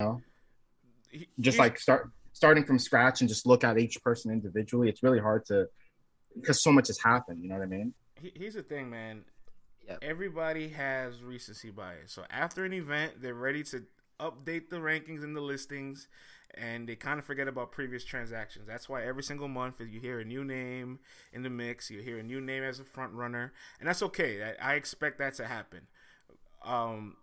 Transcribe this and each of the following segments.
know, just like start starting from scratch and just look at each person individually. It's really hard to because so much has happened. You know what I mean? Here's the thing, man. Yep. Everybody has recency bias. So after an event, they're ready to update the rankings and the listings and they kind of forget about previous transactions. That's why every single month you hear a new name in the mix, you hear a new name as a front runner, and that's okay. I, I expect that to happen. Um,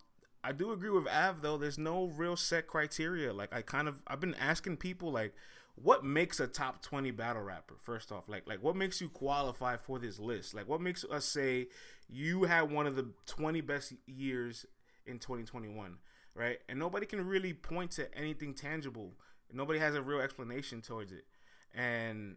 I do agree with Av though. There's no real set criteria. Like I kind of I've been asking people like, what makes a top 20 battle rapper? First off, like like what makes you qualify for this list? Like what makes us say you had one of the 20 best years in 2021? right? And nobody can really point to anything tangible. Nobody has a real explanation towards it. And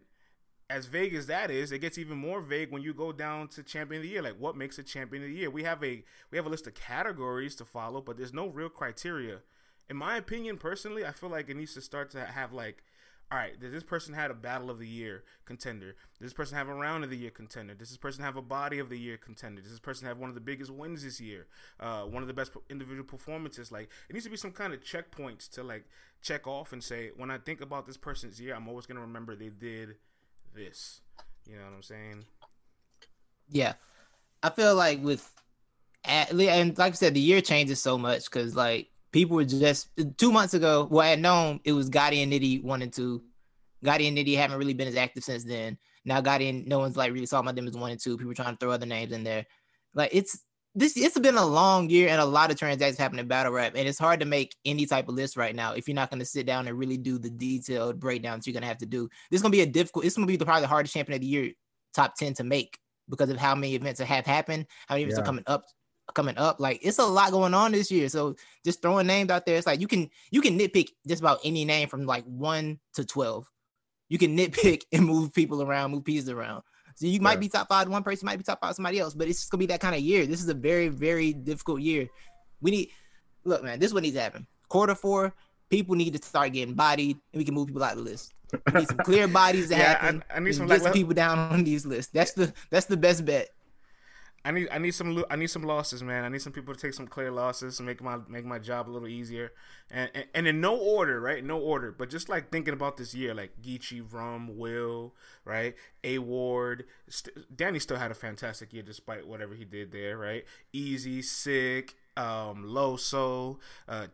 as vague as that is, it gets even more vague when you go down to champion of the year. Like what makes a champion of the year? We have a we have a list of categories to follow, but there's no real criteria. In my opinion, personally, I feel like it needs to start to have like all right, does this person had a battle of the year contender? Does this person have a round of the year contender? Does this person have a body of the year contender? Does this person have one of the biggest wins this year? Uh, one of the best individual performances? Like, it needs to be some kind of checkpoints to like check off and say, when I think about this person's year, I'm always gonna remember they did this. You know what I'm saying? Yeah, I feel like with, and like I said, the year changes so much because like people were just two months ago. Well, I had known it was Gotti and Nitty one and two. Gotti and Nitty haven't really been as active since then. Now Gotti and no one's like really talking about them as one and two. People trying to throw other names in there. Like it's this. It's been a long year and a lot of transactions happening in battle rap, and it's hard to make any type of list right now if you're not going to sit down and really do the detailed breakdowns you're going to have to do. This is going to be a difficult. It's going to be the, probably the hardest champion of the year top ten to make because of how many events have happened, how many events yeah. are coming up coming up. Like it's a lot going on this year. So just throwing names out there, it's like you can you can nitpick just about any name from like one to twelve. You can nitpick and move people around, move pieces around. So you might be top five to one person, might be top five to somebody else, but it's just gonna be that kind of year. This is a very, very difficult year. We need look, man, this is what needs to happen. Quarter four, people need to start getting bodied and we can move people out of the list. We need some clear bodies to yeah, happen. I, I need some like, people down on these lists. That's the that's the best bet. I need I need some I need some losses, man. I need some people to take some clear losses and make my make my job a little easier. And and, and in no order, right? No order, but just like thinking about this year, like Geechee, Rum, Will, right? A Ward, St- Danny still had a fantastic year despite whatever he did there, right? Easy, sick, um, Loso, uh,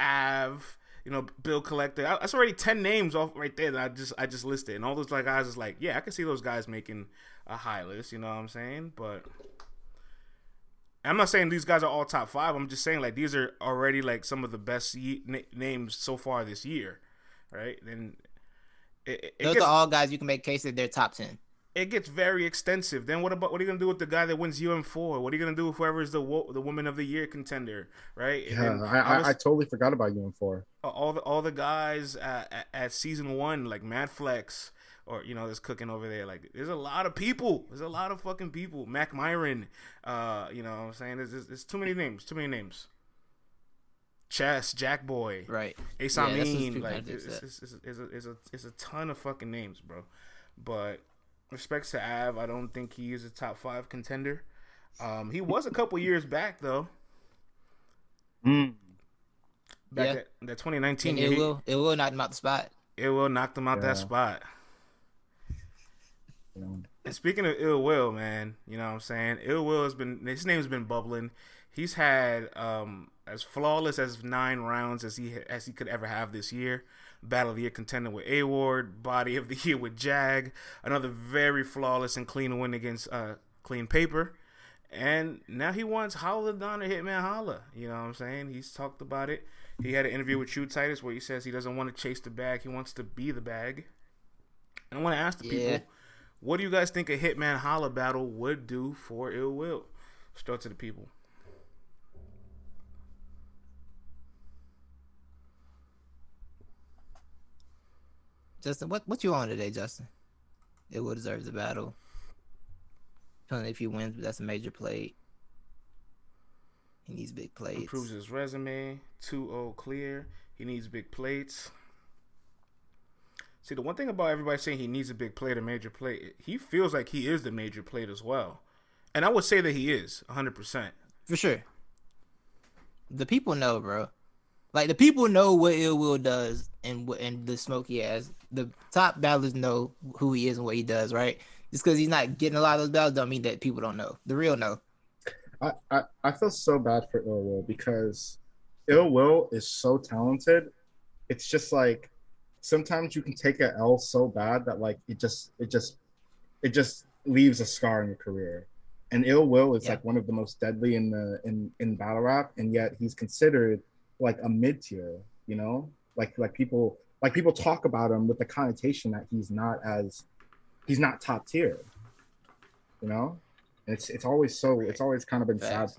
Av you know, bill collector. That's already ten names off right there that I just I just listed, and all those like guys is like, yeah, I can see those guys making a high list. You know what I'm saying? But I'm not saying these guys are all top five. I'm just saying like these are already like some of the best ye- names so far this year, right? Then it, it those gets, are all guys you can make case that they're top ten. It gets very extensive. Then what about what are you gonna do with the guy that wins UM four? What are you gonna do with whoever is the wo- the woman of the year contender, right? And yeah, I, I, I, totally forgot about UM four. All the all the guys at, at, at season one like Mad Flex, or you know that's cooking over there. Like there's a lot of people. There's a lot of fucking people. Mac Myron, uh, you know what I'm saying? There's, there's, there's too many names. Too many names. Chess, Jack Boy, right? Ace yeah, Amin, like it's, it's, it's, it's, a, it's, a, it's a ton of fucking names, bro. But respects to Av, I don't think he is a top five contender. Um, he was a couple years back though. Mm. Back yeah. that, that 2019, it will it will knock him out the spot. It will knock them out yeah. that spot. And speaking of ill will, man, you know what I'm saying? Ill will has been his name's been bubbling. He's had um, as flawless as nine rounds as he as he could ever have this year. Battle of the Year contender with A Ward, Body of the Year with Jag, another very flawless and clean win against uh, Clean Paper. And now he wants Holla Don or Hitman Holla. You know what I'm saying? He's talked about it. He had an interview with True Titus where he says he doesn't want to chase the bag, he wants to be the bag. And I want to ask the yeah. people what do you guys think a Hitman Holla battle would do for Ill Will? Start to the people. Justin, what what you on today, Justin? It will deserve the battle. If he wins, but that's a major play. He needs big plates. Improves his resume. 2-0 clear. He needs big plates. See, the one thing about everybody saying he needs a big plate, a major plate, he feels like he is the major plate as well. And I would say that he is 100%. For sure. The people know, bro. Like the people know what Ill Will does and what and the smoke he has. The top battlers know who he is and what he does, right? Just because he's not getting a lot of those battles don't mean that people don't know. The real know. I, I, I feel so bad for Ill Will because Ill Will is so talented. It's just like sometimes you can take a L so bad that like it just it just it just leaves a scar in your career. And Ill Will is yeah. like one of the most deadly in the in in battle rap, and yet he's considered like a mid tier. You know, like like people like people talk about him with the connotation that he's not as he's not top tier. You know, and it's it's always so it's always kind of been sad.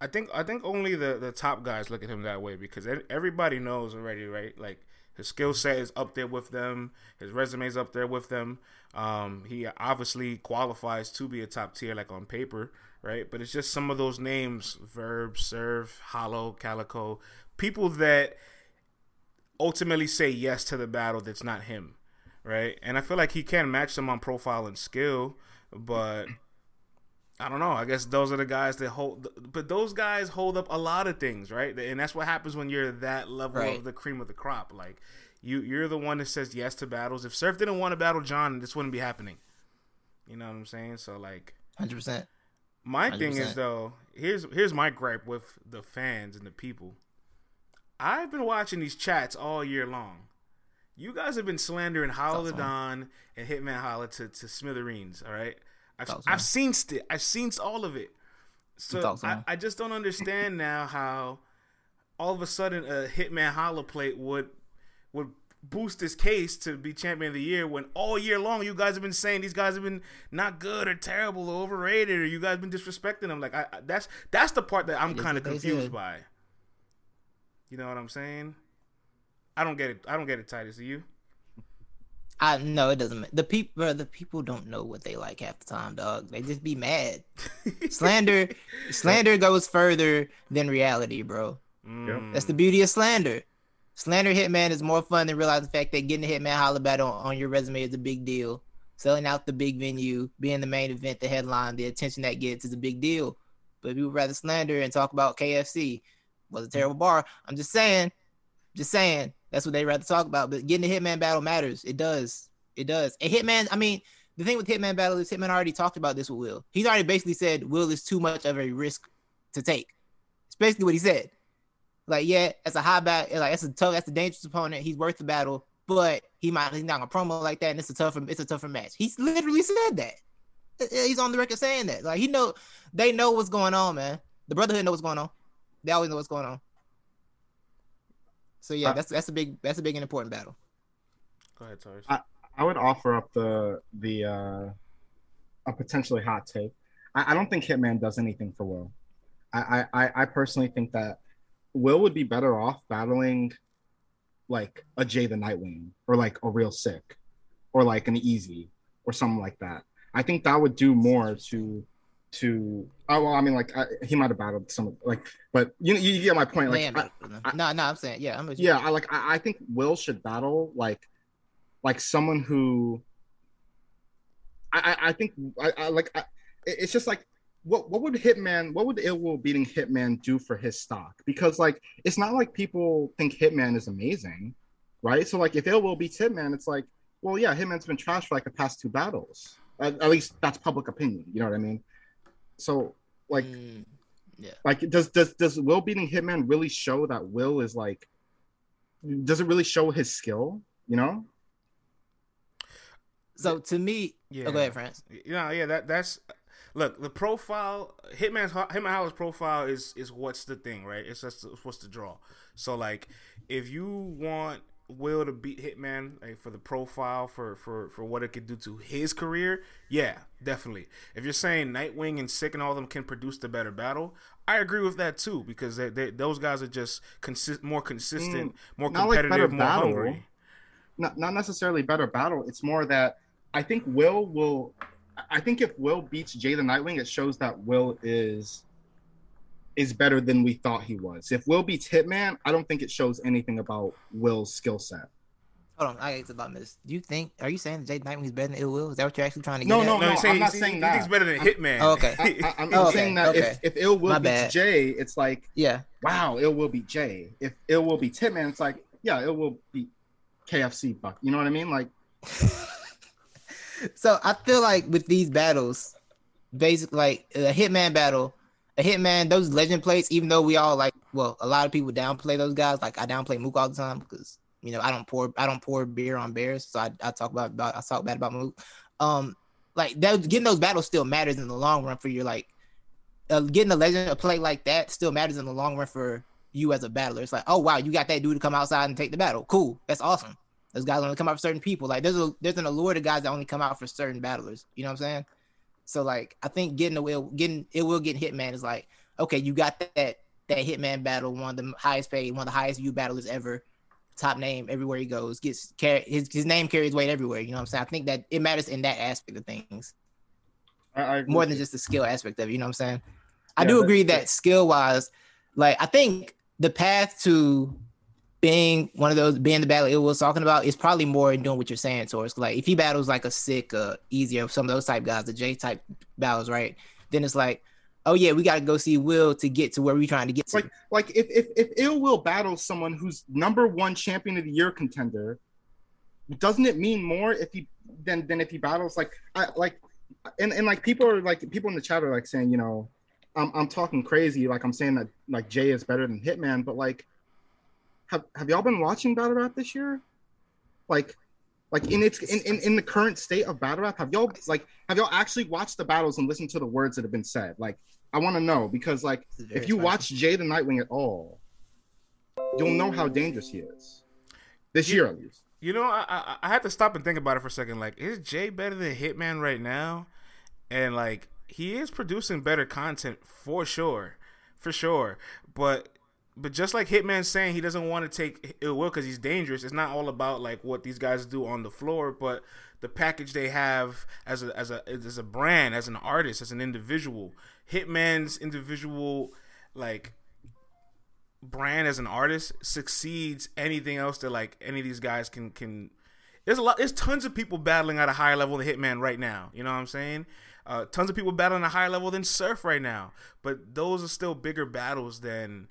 I think I think only the the top guys look at him that way because everybody knows already, right? Like his skill set is up there with them. His resume is up there with them. Um, he obviously qualifies to be a top tier, like on paper, right? But it's just some of those names: Verb, Surf, Hollow, Calico, people that ultimately say yes to the battle. That's not him, right? And I feel like he can match them on profile and skill, but I don't know. I guess those are the guys that hold, but those guys hold up a lot of things, right? And that's what happens when you're that level right. of the cream of the crop. Like you, you're the one that says yes to battles. If Surf didn't want to battle John, this wouldn't be happening. You know what I'm saying? So like, hundred percent. My 100%. thing is though, here's here's my gripe with the fans and the people. I've been watching these chats all year long. You guys have been slandering Holla the Don and Hitman Holla to, to smithereens, all right? I've, I've seen it. I've seen all of it. So I, I, just don't understand now how all of a sudden a Hitman Holla plate would would boost his case to be champion of the year when all year long you guys have been saying these guys have been not good or terrible or overrated or you guys have been disrespecting them. Like I, that's that's the part that I'm kind of confused by. You know what I'm saying? I don't get it. I don't get it, Titus. Do you? I no, it doesn't. The people, the people don't know what they like half the time, dog. They just be mad. slander, slander goes further than reality, bro. Mm. That's the beauty of slander. Slander Hitman is more fun than realizing the fact that getting a Hitman holla battle on, on your resume is a big deal. Selling out the big venue, being the main event, the headline, the attention that gets is a big deal. But people rather slander and talk about KFC was a terrible bar. I'm just saying, just saying. That's what they rather talk about. But getting the Hitman battle matters. It does. It does. And Hitman, I mean, the thing with Hitman battle is Hitman already talked about this with Will. He's already basically said Will is too much of a risk to take. It's basically what he said. Like, yeah, that's a high battle. Like, that's a tough, that's a dangerous opponent. He's worth the battle, but he might he's not gonna promo like that, and it's a tougher, it's a tougher match. He's literally said that. Uh, uh, he's on the record saying that. Like, he know they know what's going on, man. The Brotherhood know what's going on. They always know what's going on. So yeah, uh, that's that's a big that's a big and important battle. Go ahead, Tars. I, I would offer up the the uh, a potentially hot take. I, I don't think Hitman does anything for Will. I, I I personally think that Will would be better off battling like a Jay the Nightwing or like a real sick or like an easy or something like that. I think that would do more to to oh well i mean like I, he might have battled some like but you you get my point like I, I, no no i'm saying yeah i'm yeah i like I, I think will should battle like like someone who i i, think I, like I, it's just like what what would hitman what would ill will beating hitman do for his stock? Because like it's not like people think hitman is amazing right? So like if ill will beats hitman it's like well yeah hitman's been trashed for like the past two battles. At, at least that's public opinion you know what i mean so like mm, yeah. Like does does does Will beating Hitman really show that Will is like does it really show his skill, you know? So to me, yeah. Oh, go ahead, France. Yeah, yeah, that that's look the profile Hitman's Hitman Holla's profile is is what's the thing, right? It's just what's the draw. So like if you want will to beat Hitman like, for the profile for for for what it could do to his career, yeah, definitely. If you're saying Nightwing and Sick and all of them can produce the better battle, I agree with that too because they, they, those guys are just consist more consistent, mm, more competitive, like more battle. hungry. Not not necessarily better battle. It's more that I think Will will. I think if Will beats Jay the Nightwing, it shows that Will is is better than we thought he was. If Will beats Hitman, I don't think it shows anything about Will's skill set. Hold on, I got about this. Do you think? Are you saying that Jay Nightwing's better than Ill Will? Is that what you're actually trying to get? No, at? no, no. he's saying, I'm not he's- saying he that. thinks better than I'm- Hitman. Oh, okay. I, am Oh, okay, saying that okay. if, if Ill Will My beats bad. Jay, it's like Yeah. wow, Ill Will beat Jay. If Ill Will beats Hitman, it's like yeah, Ill Will beat KFC Buck. You know what I mean? Like So I feel like with these battles, basically like a Hitman battle, a Hitman, those legend plates, even though we all like, well, a lot of people downplay those guys. Like I downplay Mook all the time because you know I don't pour I don't pour beer on bears, so I, I talk about, about I talk bad about Mook. Um, like that getting those battles still matters in the long run for your like uh, getting a legend a play like that still matters in the long run for you as a battler. It's like, oh wow, you got that dude to come outside and take the battle. Cool, that's awesome. Those guys only come out for certain people. Like there's a there's an allure to guys that only come out for certain battlers. You know what I'm saying? So like I think getting the will getting it will get Hitman is like okay, you got that that Hitman battle, one of the highest paid, one of the highest viewed battlers ever, top name everywhere he goes, gets carry his his name carries weight everywhere. You know what I'm saying? I think that it matters in that aspect of things I, I more than just the skill aspect of it. You know what I'm saying? I do agree that skill wise, like I think the path to being one of those being the battle it was talking about is probably more in doing what you're saying towards like if he battles like a sick uh easier some of those type guys the J type battles right? Then it's like oh yeah we got to go see Will to get to where we're trying to get to. Like like if if if Ill Will battles someone who's number one champion of the year contender, doesn't it mean more if he than than if he battles like I like and and like people are like people in the chat are like saying you know I'm I'm talking crazy like I'm saying that like Jay is better than Hitman but like have have y'all been watching battle rap this year like like in its in, in in the current state of battle rap have y'all like have y'all actually watched the battles and listened to the words that have been said like I want to know because like if you watch Jay the Nightwing at all, you'll know how dangerous he is. This You- year at least. You know, I, I I had to stop and think about it for a second. Like, is Jay better than Hitman right now? And like, he is producing better content for sure, for sure. But but just like Hitman's saying, he doesn't want to take ill will because he's dangerous. It's not all about like what these guys do on the floor, but the package they have as a as a as a brand, as an artist, as an individual. Hitman's individual like brand as an artist succeeds anything else that like any of these guys can can there's a lot there's tons of people battling at a higher level than hitman right now you know what i'm saying uh, tons of people battling at a higher level than surf right now but those are still bigger battles than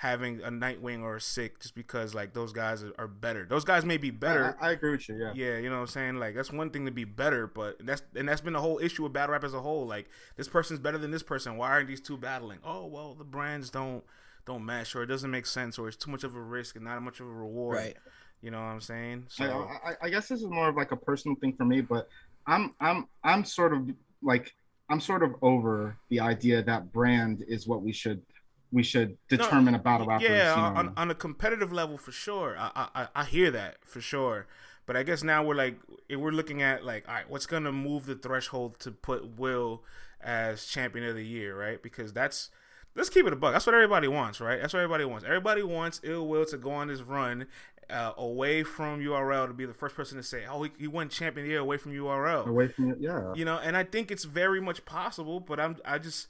having a nightwing or a sick just because like those guys are, are better those guys may be better I, I agree with you. Yeah. yeah, you know what I'm saying? Like that's one thing to be better, but that's and that's been the whole issue with battle rap as a whole. Like this person's better than this person. Why aren't these two battling? Oh well, the brands don't don't match, or it doesn't make sense, or it's too much of a risk and not much of a reward. right You know what I'm saying? I, So I, I guess this is more of like a personal thing for me, but I'm I'm I'm sort of like I'm sort of over the idea that brand is what we should we should determine a battle yeah, you know. on, on a competitive level for sure. I, I I hear that for sure. But I guess now we're like we're looking at like, all right, what's gonna move the threshold to put Will as champion of the year, right? Because that's let's keep it a buck. That's what everybody wants, right? That's what everybody wants. Everybody wants Ill Will to go on this run uh, away from URL to be the first person to say, "Oh, he, he won champion of the year away from URL." away from it. Yeah. you know and i think it's very much possible but i'm i just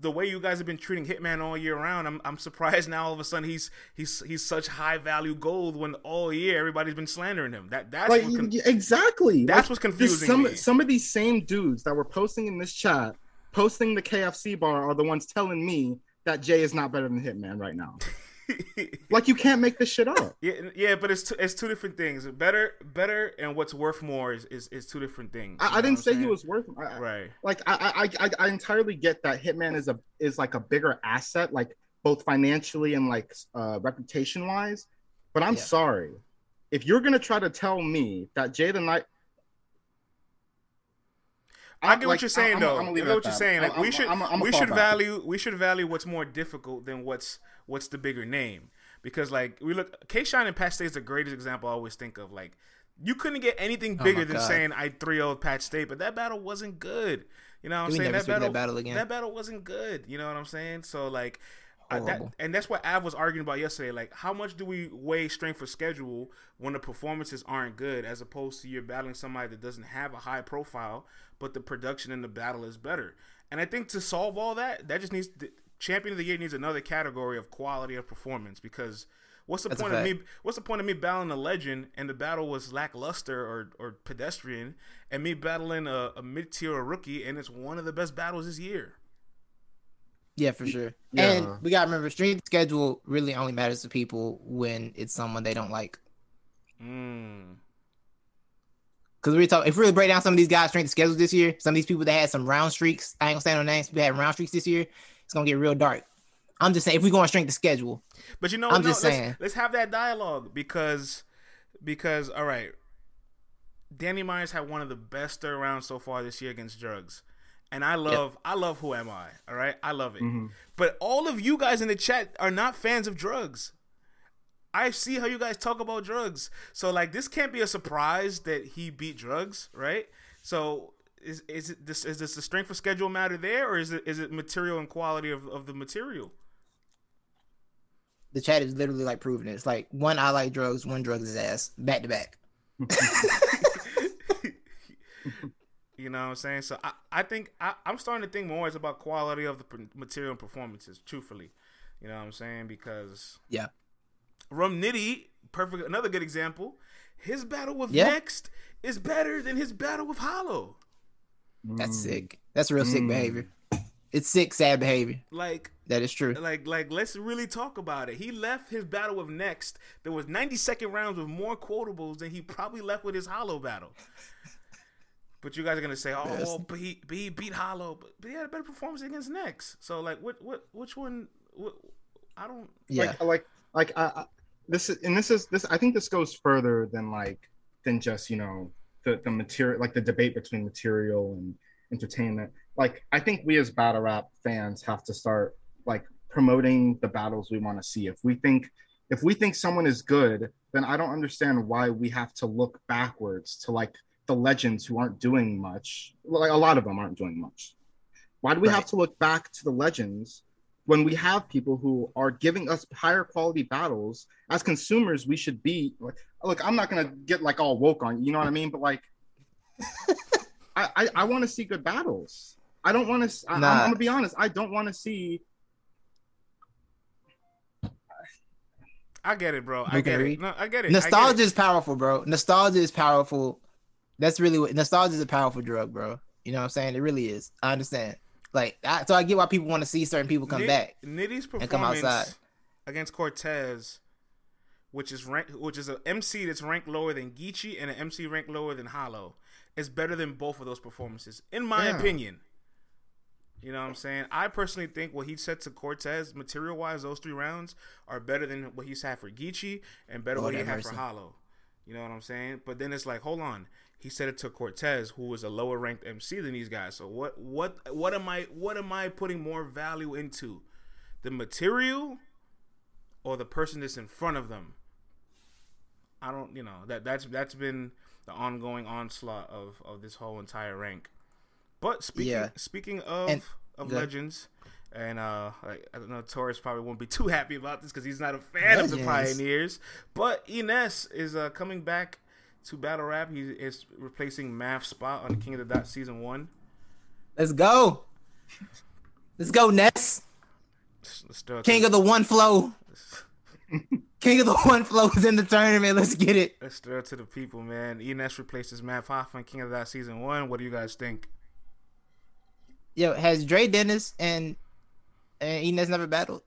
the way you guys have been treating hitman all year round i'm, I'm surprised now all of a sudden he's he's he's such high value gold when all year everybody's been slandering him that that's what con- exactly. that's Like, what's confusing some me. some of these same dudes that were posting in this chat, posting the KFC bar, are the ones telling me that Jay is not better than Hitman right now. like you can't make this shit up. yeah yeah but it's two, it's two different things better better and what's worth more is is, is two different things I, I didn't say I'm he was worth. I, right like I, I I I entirely get that Hitman is a is like a bigger asset, like both financially and like uh, reputation wise. But I'm Yeah. sorry, if you're gonna try to tell me that Jay the Knight. I get like, what you're saying I'm- though. I'm gonna I get what you're that. saying. Like we I'm- should I'm- I'm we should fallback. value we should value what's more difficult than what's what's the bigger name. Because like we look K Shine and Pat Stay is the greatest example I always think of. Like you couldn't get anything Oh bigger my than God. saying I 3 0 Pat Stay, but that battle wasn't good. You know what I'm We saying? That battle, that battle again. that battle wasn't good. You know what I'm saying? So like I, that, and that's what Av was arguing about yesterday. Like, how much do we weigh strength of schedule when the performances aren't good, as opposed to you're battling somebody that doesn't have a high profile, but the production in the battle is better. And I think to solve all that, that just needs the champion of the year needs another category of quality of performance because What's the That's point of me? What's the point of me battling a legend and the battle was lackluster or, or pedestrian, and me battling a, a mid tier rookie and it's one of the best battles this year. Yeah, for sure. Yeah. And we gotta remember, strength schedule really only matters to people when it's someone they don't like. Mm. Because we talk, if we really break down some of these guys' strength schedules this year, some of these people that had some round streaks, I ain't gonna say no names, people had round streaks this year, it's gonna get real dark. I'm just saying, if we go on strength to schedule, But you know, I'm no, just let's- saying. Let's, have that dialogue because because all right, Danny Myers had one of the best third rounds so far this year against drugs. And I love I love who am I? All right? I love it. Mm-hmm. But all of you guys in the chat are not fans of drugs. I see how you guys talk about drugs. So like this can't be a surprise that he beat drugs, right? So is is it this is this the strength of schedule matter there or is it is it material and quality of, of the material? the chat is literally like proving it. It's like one I like drugs, one drugs his ass, back to back. You know what I'm saying? So I, I think I, I'm starting to think more it's about quality of the material and performances, truthfully. You know what I'm saying? Because Yeah. Rum Nitty, perfect another good example. His battle with Yeah. Next is better than his battle with Hollow. That's Mm. sick. That's real sick Mm. behavior. It's sick, sad behavior. Like That is true. like like let's really talk about it. He left his battle with Next. There was 90 second rounds with more quotables than he probably left with his Hollow battle. But you guys are gonna say, "Oh, Yes. well, but he, but he beat Hollow, but, but he had a better performance against Next." So, like, what, what, which one? What, I don't. Yeah. like like like I, I this is and this is this i think this goes further than like than just you know the the material like the debate between material and entertainment. Like i think we as battle rap fans have to start like promoting the battles we want to see. If we think if we think someone is good then i don't understand why we have to look backwards to like the legends who aren't doing much. Like a lot of them aren't doing much. Why do we have to look back to the legends when we have people who are giving us higher quality battles as consumers we should be like look i'm not gonna get like all woke on you you know what i mean but like i i, I want to see good battles i don't want to I'm, I'm gonna be honest i don't want to see I get it, bro. I get it. No, I get it. I get Nostalgia it. is powerful, bro. Nostalgia is powerful. That's really what nostalgia is a powerful drug, bro. You know what I'm saying? It really is. I understand. Like, I, so I get why people want to see certain people come Nit- back. Nitty's come performance outside. against Cortez, which is ranked, which is an MC that's ranked lower than Geechee and an MC ranked lower than Hollow, is better than both of those performances, in my Yeah. opinion. You know what I'm saying? I personally think what he said to Cortez, material wise, those three rounds are better than what he's had for Geechee and better Lord what he had for Hollow. You know what I'm saying? But then it's like, hold on. He said it to Cortez, who was a lower ranked MC than these guys. So what what what am I what am I putting more value into? The material or the person that's in front of them? I don't you know, that that's that's been the ongoing onslaught of of this whole entire rank. But speaking Yeah. speaking of And- of Good. legends, and uh, like, I don't know, Torres probably won't be too happy about this because he's not a fan of the Pioneers. But Ines is uh, coming back to battle rap. He is replacing Math's spot on King of the Dot season one. Let's go. Let's go, Ness. Let's throw King to, of the one flow. King of the one flow is in the tournament. Let's get it. let's throw it to the people, man. Ines replaces Math Hoffman, King of the Dot season one. What do you guys think? Yo, has Dre Dennis and and Enes never battled?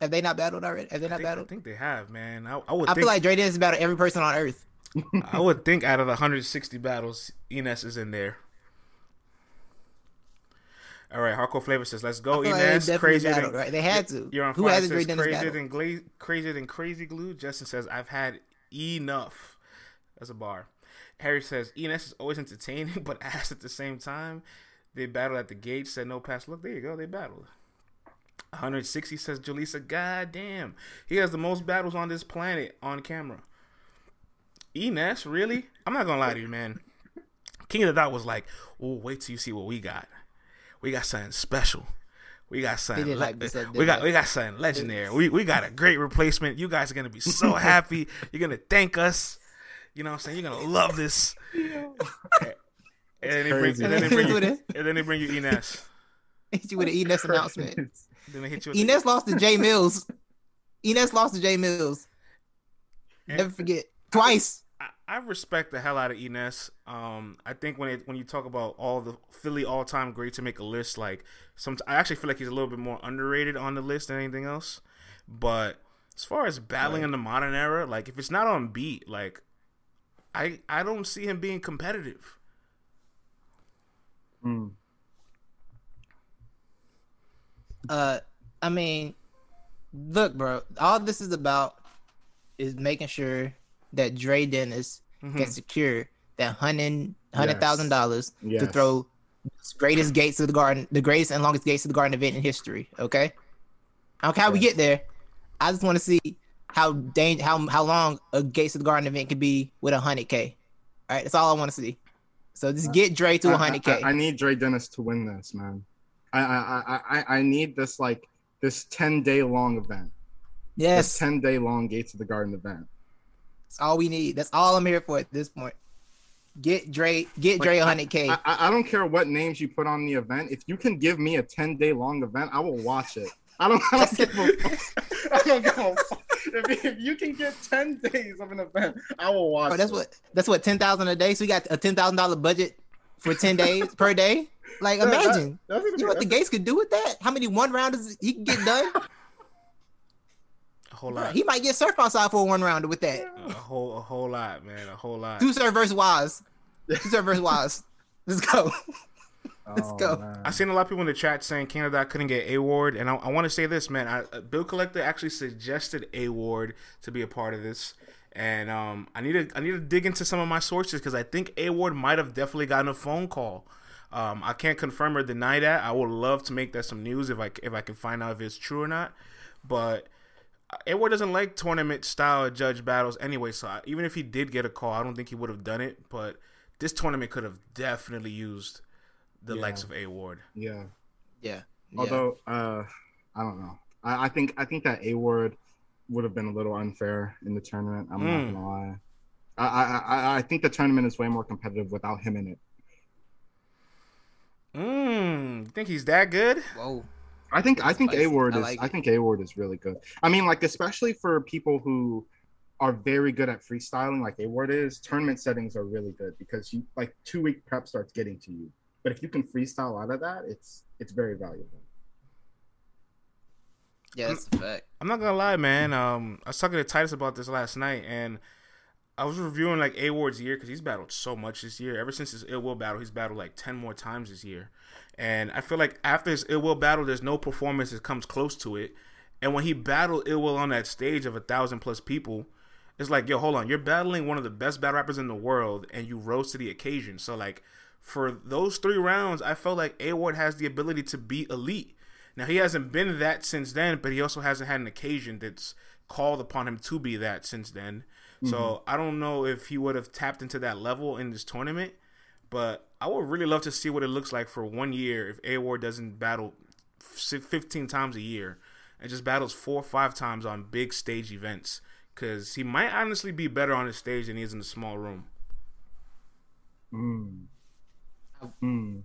Have they not battled already? Have they I not think, I think they have, man. I, I would I think feel like Dre Dennis battled every person on earth. I would think out of the 160 battles, Ines is in there. All right, Hardcore Flavor says, "Let's go, I feel like they Crazier battled, than right? They had to. You're on Who fire. has a says, Dre Dennis crazier battle? than gla- crazier than crazy glue. Justin says, "I've had enough." That's a bar. Harry says, "Ines is always entertaining, but ass at the same time." They battled at the gate. Said no pass. Look, there you go. They battled. 160 says Jaleesa. God damn, he has the most battles on this planet on camera. Ines, really? I'm not gonna lie to you, man. King of the Dot was like, "Oh, wait till you see what we got. We got something special. We got something. le- like this, we got we got something legendary. We we got a great replacement. You guys are gonna be so happy. You're gonna thank us. You know what I'm saying? You're gonna love this." And then, they bring, crazy. and, then they bring you, With and then they bring you Ines. Hit you with an Enes announcement. Then they hit you with the- Enes lost to Jay Mills. Enes lost to Jay Mills. Never forget. Twice. I, I respect the hell out of Enes. Um, I think when it when you talk about all the Philly all time greats to make a list, like some, I actually feel like he's a little bit more underrated on the list than anything else. But as far as battling right. in the modern era, like if it's not on beat, like I I don't see him being competitive. Hmm. Uh, I mean, look, bro. All this is about is making sure that Dre Dennis mm-hmm. can secure that hundred hundred thousand dollars yes. to throw greatest gates of the garden, the greatest and longest gates of the garden event in history. Okay, I don't care how yes. we get there. I just want to see how dang how how long a gates of the garden event could be with a hundred k. All right, that's all I want to see. So just get Dre to a hundred k. I, I, I need Dre Dennis to win this, man. I I I I need this like this ten day long event. Yes, this ten day long gates of the garden event. That's all we need. That's all I'm here for at this point. Get Dre, get Dre like, 100k. I, I, don't care what names you put on the event. If you can give me a 10 day long event, I will watch it. I don't, I don't give a, I don't give a, if, if you can get 10 days of an event, I will oh, watch. Bro, that's it. what that's what 10,000 a day. So we got a ten thousand dollar budget for 10 days per day. Like imagine, that, you know what the Gates could do with that? How many one rounders he can get done? A whole lot. He might get surf outside for a one rounder with that. A whole, a whole lot, man. A whole lot. Tsu Surf versus Wise. Tsu Surf versus Wise. Let's go. Let's oh, go. Man. I've seen a lot of people in the chat saying Canada couldn't get A Ward, and I, I want to say this, man. I, uh, Bill Collector actually suggested A Ward to be a part of this, and um, I need to I need to dig into some of my sources because I think A Ward might have definitely gotten a phone call. Um, I can't confirm or deny that. I would love to make that some news if I if I can find out if it's true or not, but A Ward doesn't like tournament style judge battles anyway. So I, even if he did get a call, I don't think he would have done it. But this tournament could have definitely used the yeah. likes of A Ward. Yeah. yeah. Although, uh, I don't know. I, I think I think that A Ward would have been a little unfair in the tournament. I'm mm. not gonna lie. I, I I think the tournament is way more competitive without him in it. Hmm. Think he's that good? Whoa. I think I think A Ward is I, like I think A Ward is really good. I mean, like especially for people who are very good at freestyling, like A Ward is. Tournament settings are really good because you like two week prep starts getting to you. But if you can freestyle out of that, it's it's very valuable. Yeah, that's a fact. I'm not gonna lie, man. Um, I was talking to Titus about this last night, and I was reviewing like A Ward's year because he's battled so much this year. Ever since his ill will battle, he's battled like ten more times this year. And I feel like after his Ill Will battle, there's no performance that comes close to it. And when he battled Ill Will on that stage of a thousand plus people, it's like, yo, hold on, you're battling one of the best battle rappers in the world, and you rose to the occasion. So like, for those three rounds, I felt like A Ward has the ability to be elite. Now he hasn't been that since then, but he also hasn't had an occasion that's called upon him to be that since then. Mm-hmm. So I don't know if he would have tapped into that level in this tournament. But I would really love to see what it looks like for one year if A Ward doesn't battle 15 times a year and just battles four or five times on big stage events. Because he might honestly be better on the stage than he is in the small room. Mm. Mm.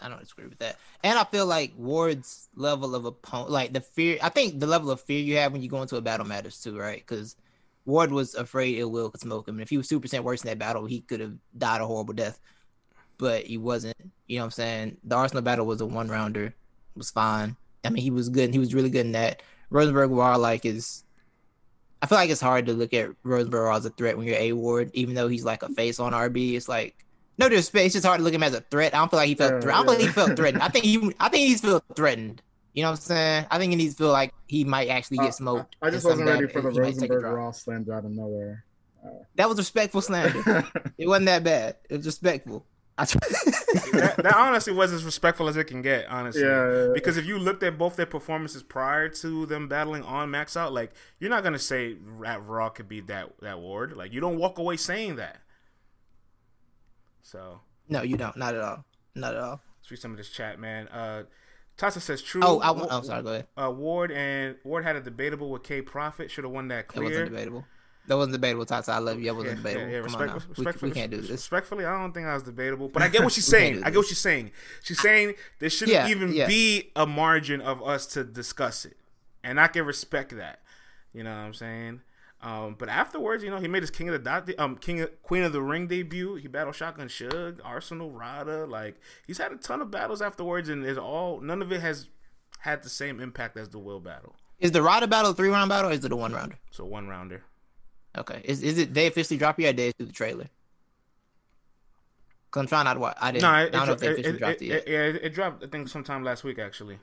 I don't disagree with that. And I feel like Ward's level of opponent, like the fear, I think the level of fear you have when you go into a battle matters too, right? Because Ward was afraid Ill Will could smoke him. And if he was 2% worse in that battle, he could have died a horrible death but he wasn't. You know what I'm saying? The Arsenal battle was a one rounder. Was fine. I mean, he was good. And he was really good in that. Rosenberg Raw like is. I feel like it's hard to look at Rosenberg as a threat when you're A Ward, even though he's like a face on RB. It's like no disrespect. It's just hard to look at him as a threat. I don't feel like he felt. Yeah, thre- I don't yeah. think he felt threatened. I think he. I think he's feel threatened. You know what I'm saying? I think he needs to feel like he might actually get smoked. I, I just wasn't ready for the Rosenberg Raw slam out of nowhere. Uh, that was respectful slander. it wasn't that bad. It was respectful that, that, honestly was as respectful as it can get, honestly. Yeah, yeah, Because if you looked at both their performances prior to them battling on Max Out, like you're not gonna say Rat Raw could be that that ward. Like you don't walk away saying that. So no, you don't. Not at all. Not at all. Let's read some of this chat, man. Uh, Tasa says true. Oh, I, oh, sorry. Go ahead. Uh, Ward and Ward had a debatable with K Profit. Should have won that clear. It wasn't debatable. That wasn't debatable, Tata. I love you. That wasn't yeah, debatable. Yeah, yeah. Respect, respectfully, we, we, can't do this. Respectfully, I don't think I was debatable. But I get what she's saying. I get what she's saying. She's saying there shouldn't yeah, even be a margin of us to discuss it, and I can respect that. You know what I'm saying? Um, but afterwards, you know, he made his King of the Dot, um, King of, Queen of the Ring debut. He battled Shotgun Suge, Arsenal Rada. Like he's had a ton of battles afterwards, and it's all none of it has had the same impact as the Will battle. Is the Rada battle a three round battle, or is it a one rounder? So one rounder. Okay. Is is it they officially drop you or they do the trailer? Cause I'm trying not to watch. I didn't. No, I don't know if they it, officially it, dropped it, it, yet. yeah, it, it dropped. I think sometime last week actually.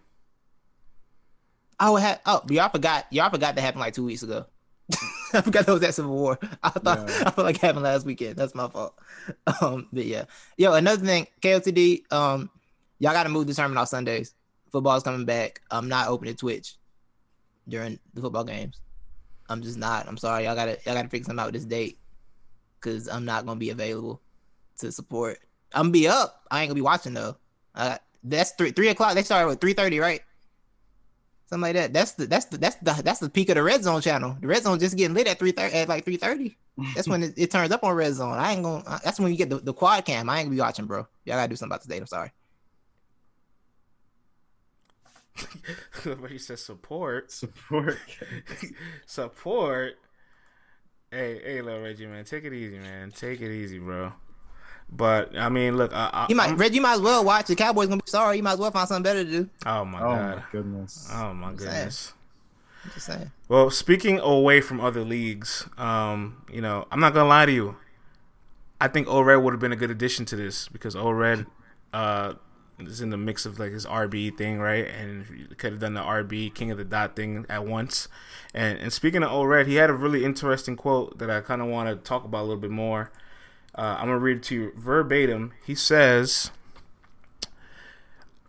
Oh, it had. Oh, y'all forgot. Y'all forgot that happened like two weeks ago. I forgot that was at Civil War. I thought Yeah. I felt like it happened last weekend. That's my fault. Um, but yeah, yo, another thing, KOTD. Um, y'all got to move the tournament off Sundays. Football's coming back. I'm not opening Twitch during the football games. I'm just not. I'm sorry. Y'all gotta y'all gotta figure something out with this date, cause I'm not gonna be available to support. I'm gonna be up. I ain't gonna be watching though. Uh, that's three three o'clock. They started with three thirty, right? Something like that. That's the that's the that's the that's the peak of the red zone channel. The red zone just getting lit at three thirty at like three thirty. That's when it, it turns up on red zone. I ain't gonna. That's when you get the, the quad cam. I ain't gonna be watching, bro. Y'all gotta do something about this date. I'm sorry. Somebody he says support, Support. support. Hey, hey, little Reggie, man, take it easy, man. Take it easy, bro. But I mean, look, I, I, You might I'm- Reggie might as well watch. The Cowboys gonna be sorry. You might as well find something better to do. Oh my Oh god. my goodness. Oh my saying. goodness. I'm just saying. Well, speaking away from other leagues, um, you know, I'm not gonna lie to you. I think O-Red would have been a good addition to this because O-Red uh, is in the mix of like his RB thing, right? And could have done the RB King of the Dot thing at once. And and speaking of O-Red, he had a really interesting quote that I kind of want to talk about a little bit more. Uh, I'm gonna read it to you verbatim. He says.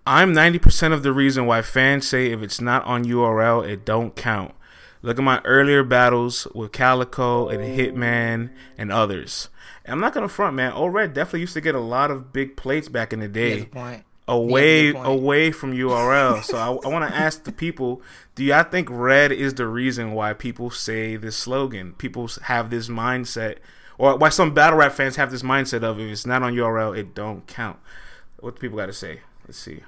I'm 90% of the reason why fans say if it's not on URL, it don't count. Look at my earlier battles with Calico and Hitman and others. And I'm not gonna front, man. O-Red definitely used to get a lot of big plates back in the day away point. away from URL. so I, I want to ask the people: Do y'all think red is the reason why people say this slogan? People have this mindset, or why some battle rap fans have this mindset of if it's not on URL, it don't count. What people got to say? Let's see.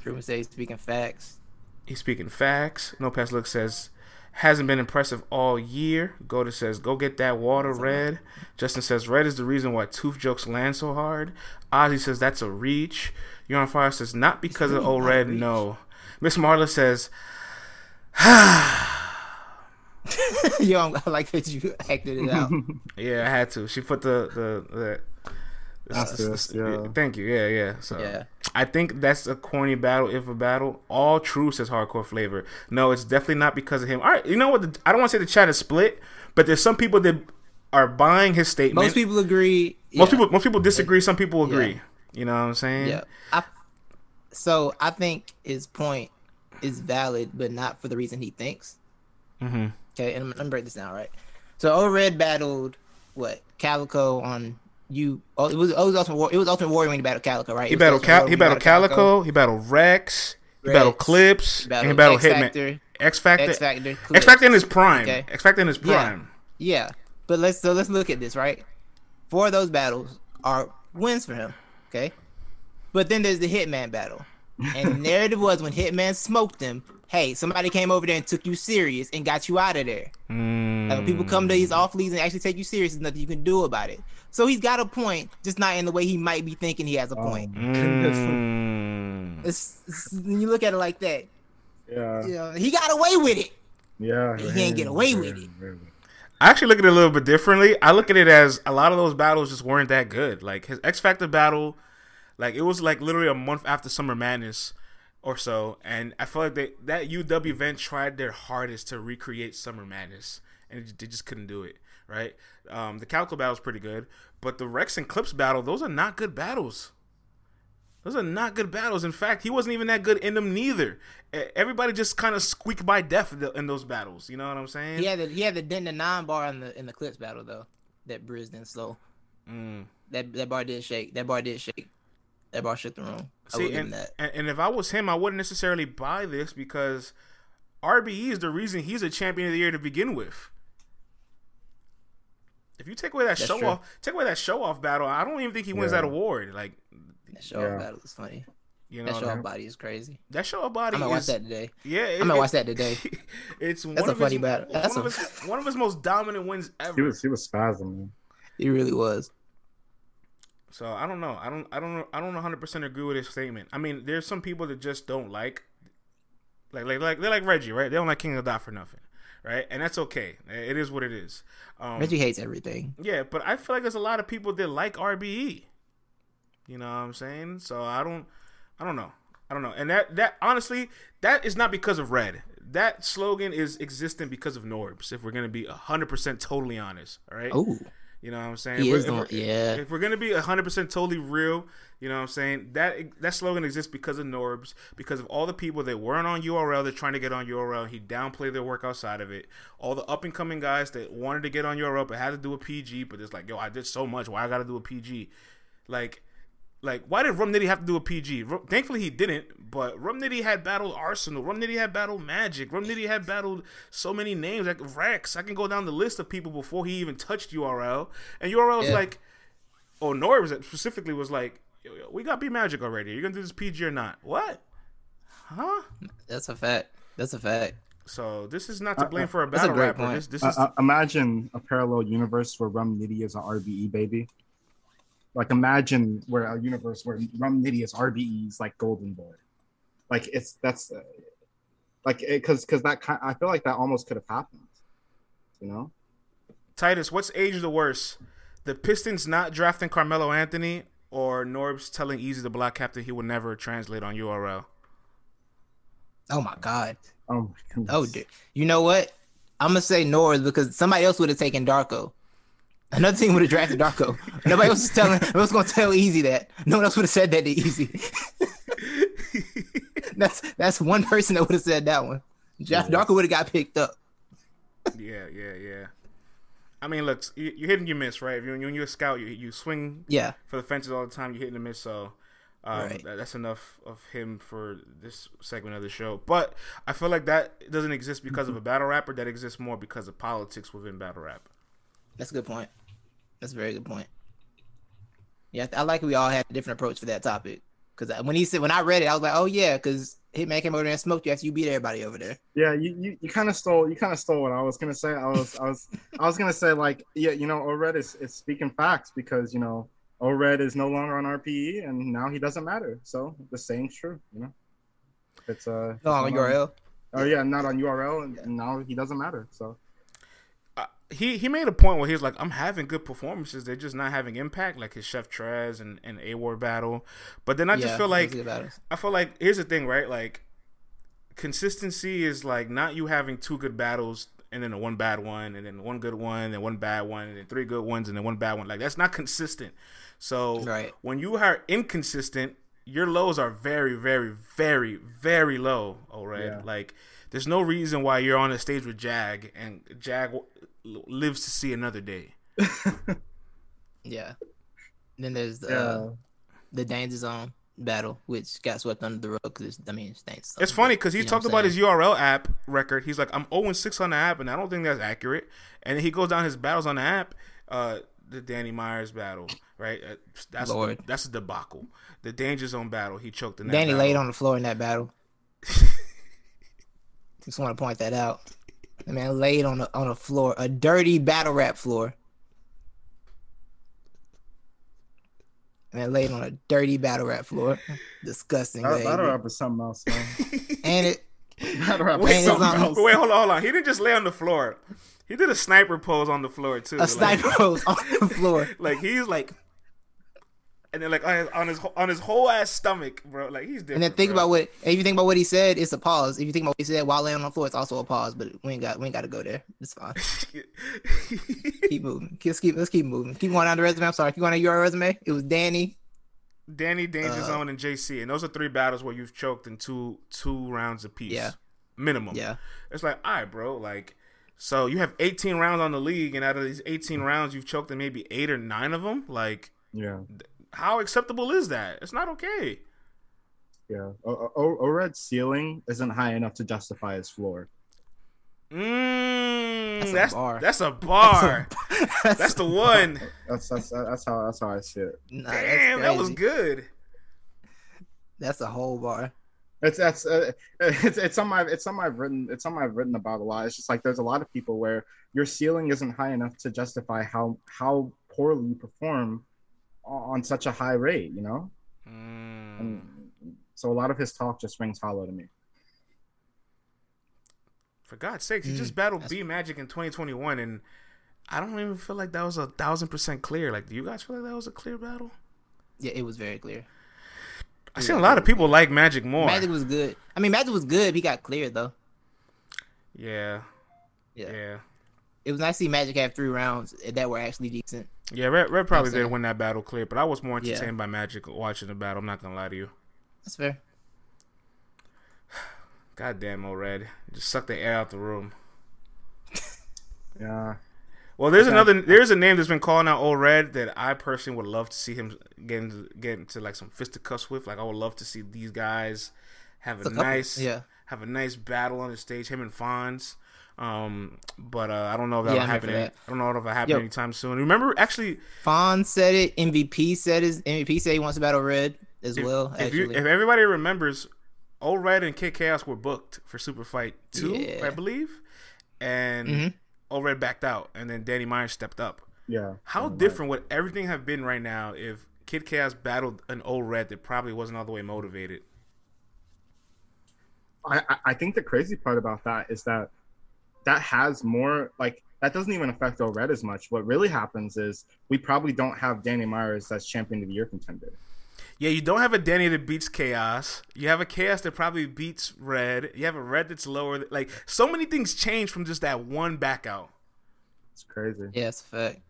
Truman says speaking facts. He's speaking facts. No Pass Look says hasn't been impressive all year. Goda says go get that water, red. Justin says red is the reason why tooth jokes land so hard. Ozzy says that's a reach. You're on fire says not because of really O not a red, no. Miss Marla says Yo, I like that you acted it out. yeah, I had to. She put the the, the Asterisk, yeah. Thank you. Yeah, yeah. So Yeah. I think that's a corny battle, if a battle. All true says hardcore flavor. No, it's definitely not because of him. All right, you know what? The, I don't want to say the chat is split, but there's some people that are buying his statement. Most people agree. most yeah. people, most people disagree. Some people agree. You know what I'm saying? Yeah. I, so I think his point is valid, but not for the reason he thinks. Mm-hmm. Okay, and I'm, I'm gonna break this down, right? So O Red battled what Calico on you. Oh, it was, it was Ultimate War. It was Ultimate Warrior when he battled Calico, right? He battled Cal- he battled Calico. He battled Rex. He battled Clips. He and he battled battled X Hitman. Factor. X Factor. X Factor. X Factor in his prime. Okay. X Factor in his Yeah. prime. Yeah, but let's so let's look at this, right? Four of those battles are wins for him. Okay, but then there's the Hitman battle, and the narrative was when Hitman smoked him. Hey, somebody came over there and took you serious and got you out of there. Like when people come to these off leagues and actually take you serious, there's nothing you can do about it. So he's got a point, just not in the way he might be thinking he has a Oh point. my goodness. Mm. It's, it's- when you look at it like that, Yeah. you know, he got away with it. Yeah. He can't get away with it. I actually look at it a little bit differently. I look at it as a lot of those battles just weren't that good. Like his X Factor battle, like it was like literally a month after Summer Madness or so, and I feel like they, that UW event tried their hardest to recreate Summer Madness, and it, they just couldn't do it. Right? Um, the Calico battle was pretty good, but the Rex and Clips battle, those are not good battles. Those are not good battles. In fact, he wasn't even that good in them neither. Everybody just kind of squeaked by death in those battles. You know what I'm saying? He had the he had the den to nine bar in the in the clips battle though. That Briz didn't slow. Mm. That that bar did shake. That bar did shake. That bar shook the room. See, give and, that. and and if I was him, I wouldn't necessarily buy this because RBE is the reason he's a champion of the year to begin with. If you take away that That's show true. off, take away that show off battle, I don't even think he wins Yeah. that award. Like, That show Yeah. battle is funny. You know, that show up body is crazy. That show up body. I'm gonna is, watch that today. Yeah, it, I'm gonna it, watch that today. it's that's a funny his, battle. That's one, a... of his, one of his most dominant wins ever. He was he was spasming. He really was. So I don't know. I don't. I don't. I don't 100 percent agree with his statement. I mean, there's some people that just don't like, like, like, like they're like Reggie, right? They don't like King of Dot for nothing, right? And that's okay. It is what it is. Um, Reggie hates everything. Yeah, but I feel like there's a lot of people that like RBE. You know what I'm saying? So I don't. I don't know. I don't know. And that that honestly, that is not because of Red. That slogan is existent because of Norbes. If we're gonna be hundred percent totally honest, all right. Oh. You know what I'm saying? He if is the, yeah. If we're gonna be hundred percent totally real, you know what I'm saying? That that slogan exists because of Norbes, because of all the people that weren't on URL, they're trying to get on URL. He downplayed their work outside of it. All the up and coming guys that wanted to get on URL but had to do a PG, but it's like, yo, I did so much. Why I gotta do a PG? Like like, why did Rum Nitty have to do a PG? Thankfully, he didn't. But Rum Nitty had battled Arsonal. Rum Nitty had battled Magic. Rum Nitty had battled so many names, like Rex. I can go down the list of people before he even touched URL. And URL was yeah. like, oh, Norbes specifically was like, we got B Magic already. You're gonna do this PG or not? What? Huh? That's a fact. That's a fact. So this is not to blame uh, for a battle a rapper. Point. This, this is uh, imagine a parallel universe where Rum Nitty is an RBE baby. Like imagine where a universe where Rum Nitty is RBE's like Golden Boy. Like it's that's uh, like because because that kind I feel like that almost could have happened. You know. Titus, what's age the worst? The Pistons not drafting Carmelo Anthony or Norbes telling Eazy the Block Captain he would never translate on URL? Oh my god. Oh my goodness. Oh, dude. You know what? I'm gonna say Norbes because somebody else would have taken Darko. Another team would have drafted Darko. Nobody else was telling. Nobody was gonna tell Eazy that. No one else would have said that to Eazy. that's that's one person that would have said that one. Jeff yeah. Darko would have got picked up. yeah, yeah, yeah. I mean, look, you, you hit and you miss, right? If you're, when you're a scout, you you swing yeah for the fences all the time. You hit and miss, so um, right. that, that's enough of him for this segment of the show. But I feel like that doesn't exist because mm-hmm. of a battle rapper. That exists more because of politics within battle rap. That's a good point. That's a very good point. Yeah, I like we all had a different approach for that topic. Because when he said, when I read it, I was like, oh yeah, because Hitman came over there and smoked you after you beat everybody over there. Yeah, you you, you kind of stole you kind of stole what I was gonna say. I was I was I was gonna say like yeah, you know, Ored is, is speaking facts because you know Ored is no longer on RPE and now he doesn't matter. So the saying's true, you know. It's uh no on URL. Oh yeah, not on URL, and, and now he doesn't matter. So he he made a point where he was like, I'm having good performances. They're just not having impact, like his Chef Trez and, and A Ward battle. But then I just feel like I feel like here's the thing, right? Like consistency is like not you having two good battles and then a one bad one and then one good one and one bad one and then three good ones and then one bad one. Like that's not consistent. So right. when you are inconsistent, your lows are very, very, very, very low. All right, yeah. like there's no reason why you're on a stage with Jag and Jag lives to see another day. yeah. then there's the yeah. uh, the Danger Zone battle, which got swept under the rug because I mean, it's, it's funny because he talked about his URL app record. He's like, I'm 0 6 on the app, and I don't think that's accurate. And then he goes down his battles on the app. Uh, the Danny Myers battle, right? Uh, that's Lord. A, that's a debacle. The Danger Zone battle, he choked in. Danny battle. laid on the floor in that battle. Just want to point that out. The man laid on a on a floor, a dirty battle rap floor. Man laid on a dirty battle rap floor. Disgusting. Battle, battle rap is something else, man. and it battle rap wait, something else. wait, hold on, hold on. He didn't just lay on the floor. He did a sniper pose on the floor too. A like, sniper pose on the floor. like he's like and then like on his on his, on his whole ass stomach, bro. Like he's different. And then think bro. about what if you think about what he said, it's a pause. If you think about what he said while laying on the floor, it's also a pause. But we ain't got we ain't got to go there. It's fine. keep moving. Let's keep let's keep moving. Keep going down the resume. I'm sorry. Keep going on your resume. It was Danny. Danny, Danger uh, Zone, and JC, and those are three battles where you've choked in two two rounds apiece. Yeah, minimum. Yeah, it's like, all right, bro. Like, so you have 18 rounds on the league, and out of these 18 rounds, you've choked in maybe eight or nine of them. Like, yeah, how acceptable is that? It's not okay. Yeah, o- o- Ored's ceiling isn't high enough to justify his floor. Mm, that's, that's, a bar. That's, a bar. that's, that's the one. That's that's that's how that's how I see it. Nah, Damn, that was good. That's a whole bar. It's that's uh, it's it's something I've it's something I've written it's something I've written about a lot. It's just like there's a lot of people where your ceiling isn't high enough to justify how how poorly you perform on such a high rate, you know. Mm. And so a lot of his talk just rings hollow to me. For God's sakes, he mm. just battled B Magic in 2021, and I don't even feel like that was a thousand percent clear. Like, do you guys feel like that was a clear battle? Yeah, it was very clear. I seen a lot of people like Magic more. Magic was good. I mean, Magic was good. He got cleared though. Yeah. Yeah. Yeah. It was nice to see Magic have three rounds that were actually decent. Yeah, Red, Red probably did win that battle clear, but I was more entertained yeah. by Magic watching the battle. I'm not gonna lie to you. That's fair. God damn, old Red, just suck the air out the room. yeah. Well, there's okay. another. There's a name that's been calling out Old Red that I personally would love to see him get into, get into like some fisticuffs with. Like I would love to see these guys have a, a nice, yeah, have a nice battle on the stage. Him and Fonz. Um, but uh, I don't know if that'll yeah, happen. That. I don't know if it'll happen Yo, anytime soon. Remember, actually, Fonz said it. MVP said his MVP said he wants to battle Red as if, well. If, you, if everybody remembers, Old Red and Kid Chaos were booked for Super Fight Two, yeah. I believe, and. Mm-hmm Old Red backed out, and then Danny Myers stepped up. Yeah. How different would everything have been right now if Kid Chaos battled an Old Red that probably wasn't all the way motivated? I, I think the crazy part about that is that that has more like that doesn't even affect Old Red as much. What really happens is we probably don't have Danny Myers as champion of the year contender. Yeah, you don't have a Danny that beats Chaos. You have a Chaos that probably beats Red. You have a Red that's lower. Like so many things change from just that one back out. It's crazy. Yeah, it's fact.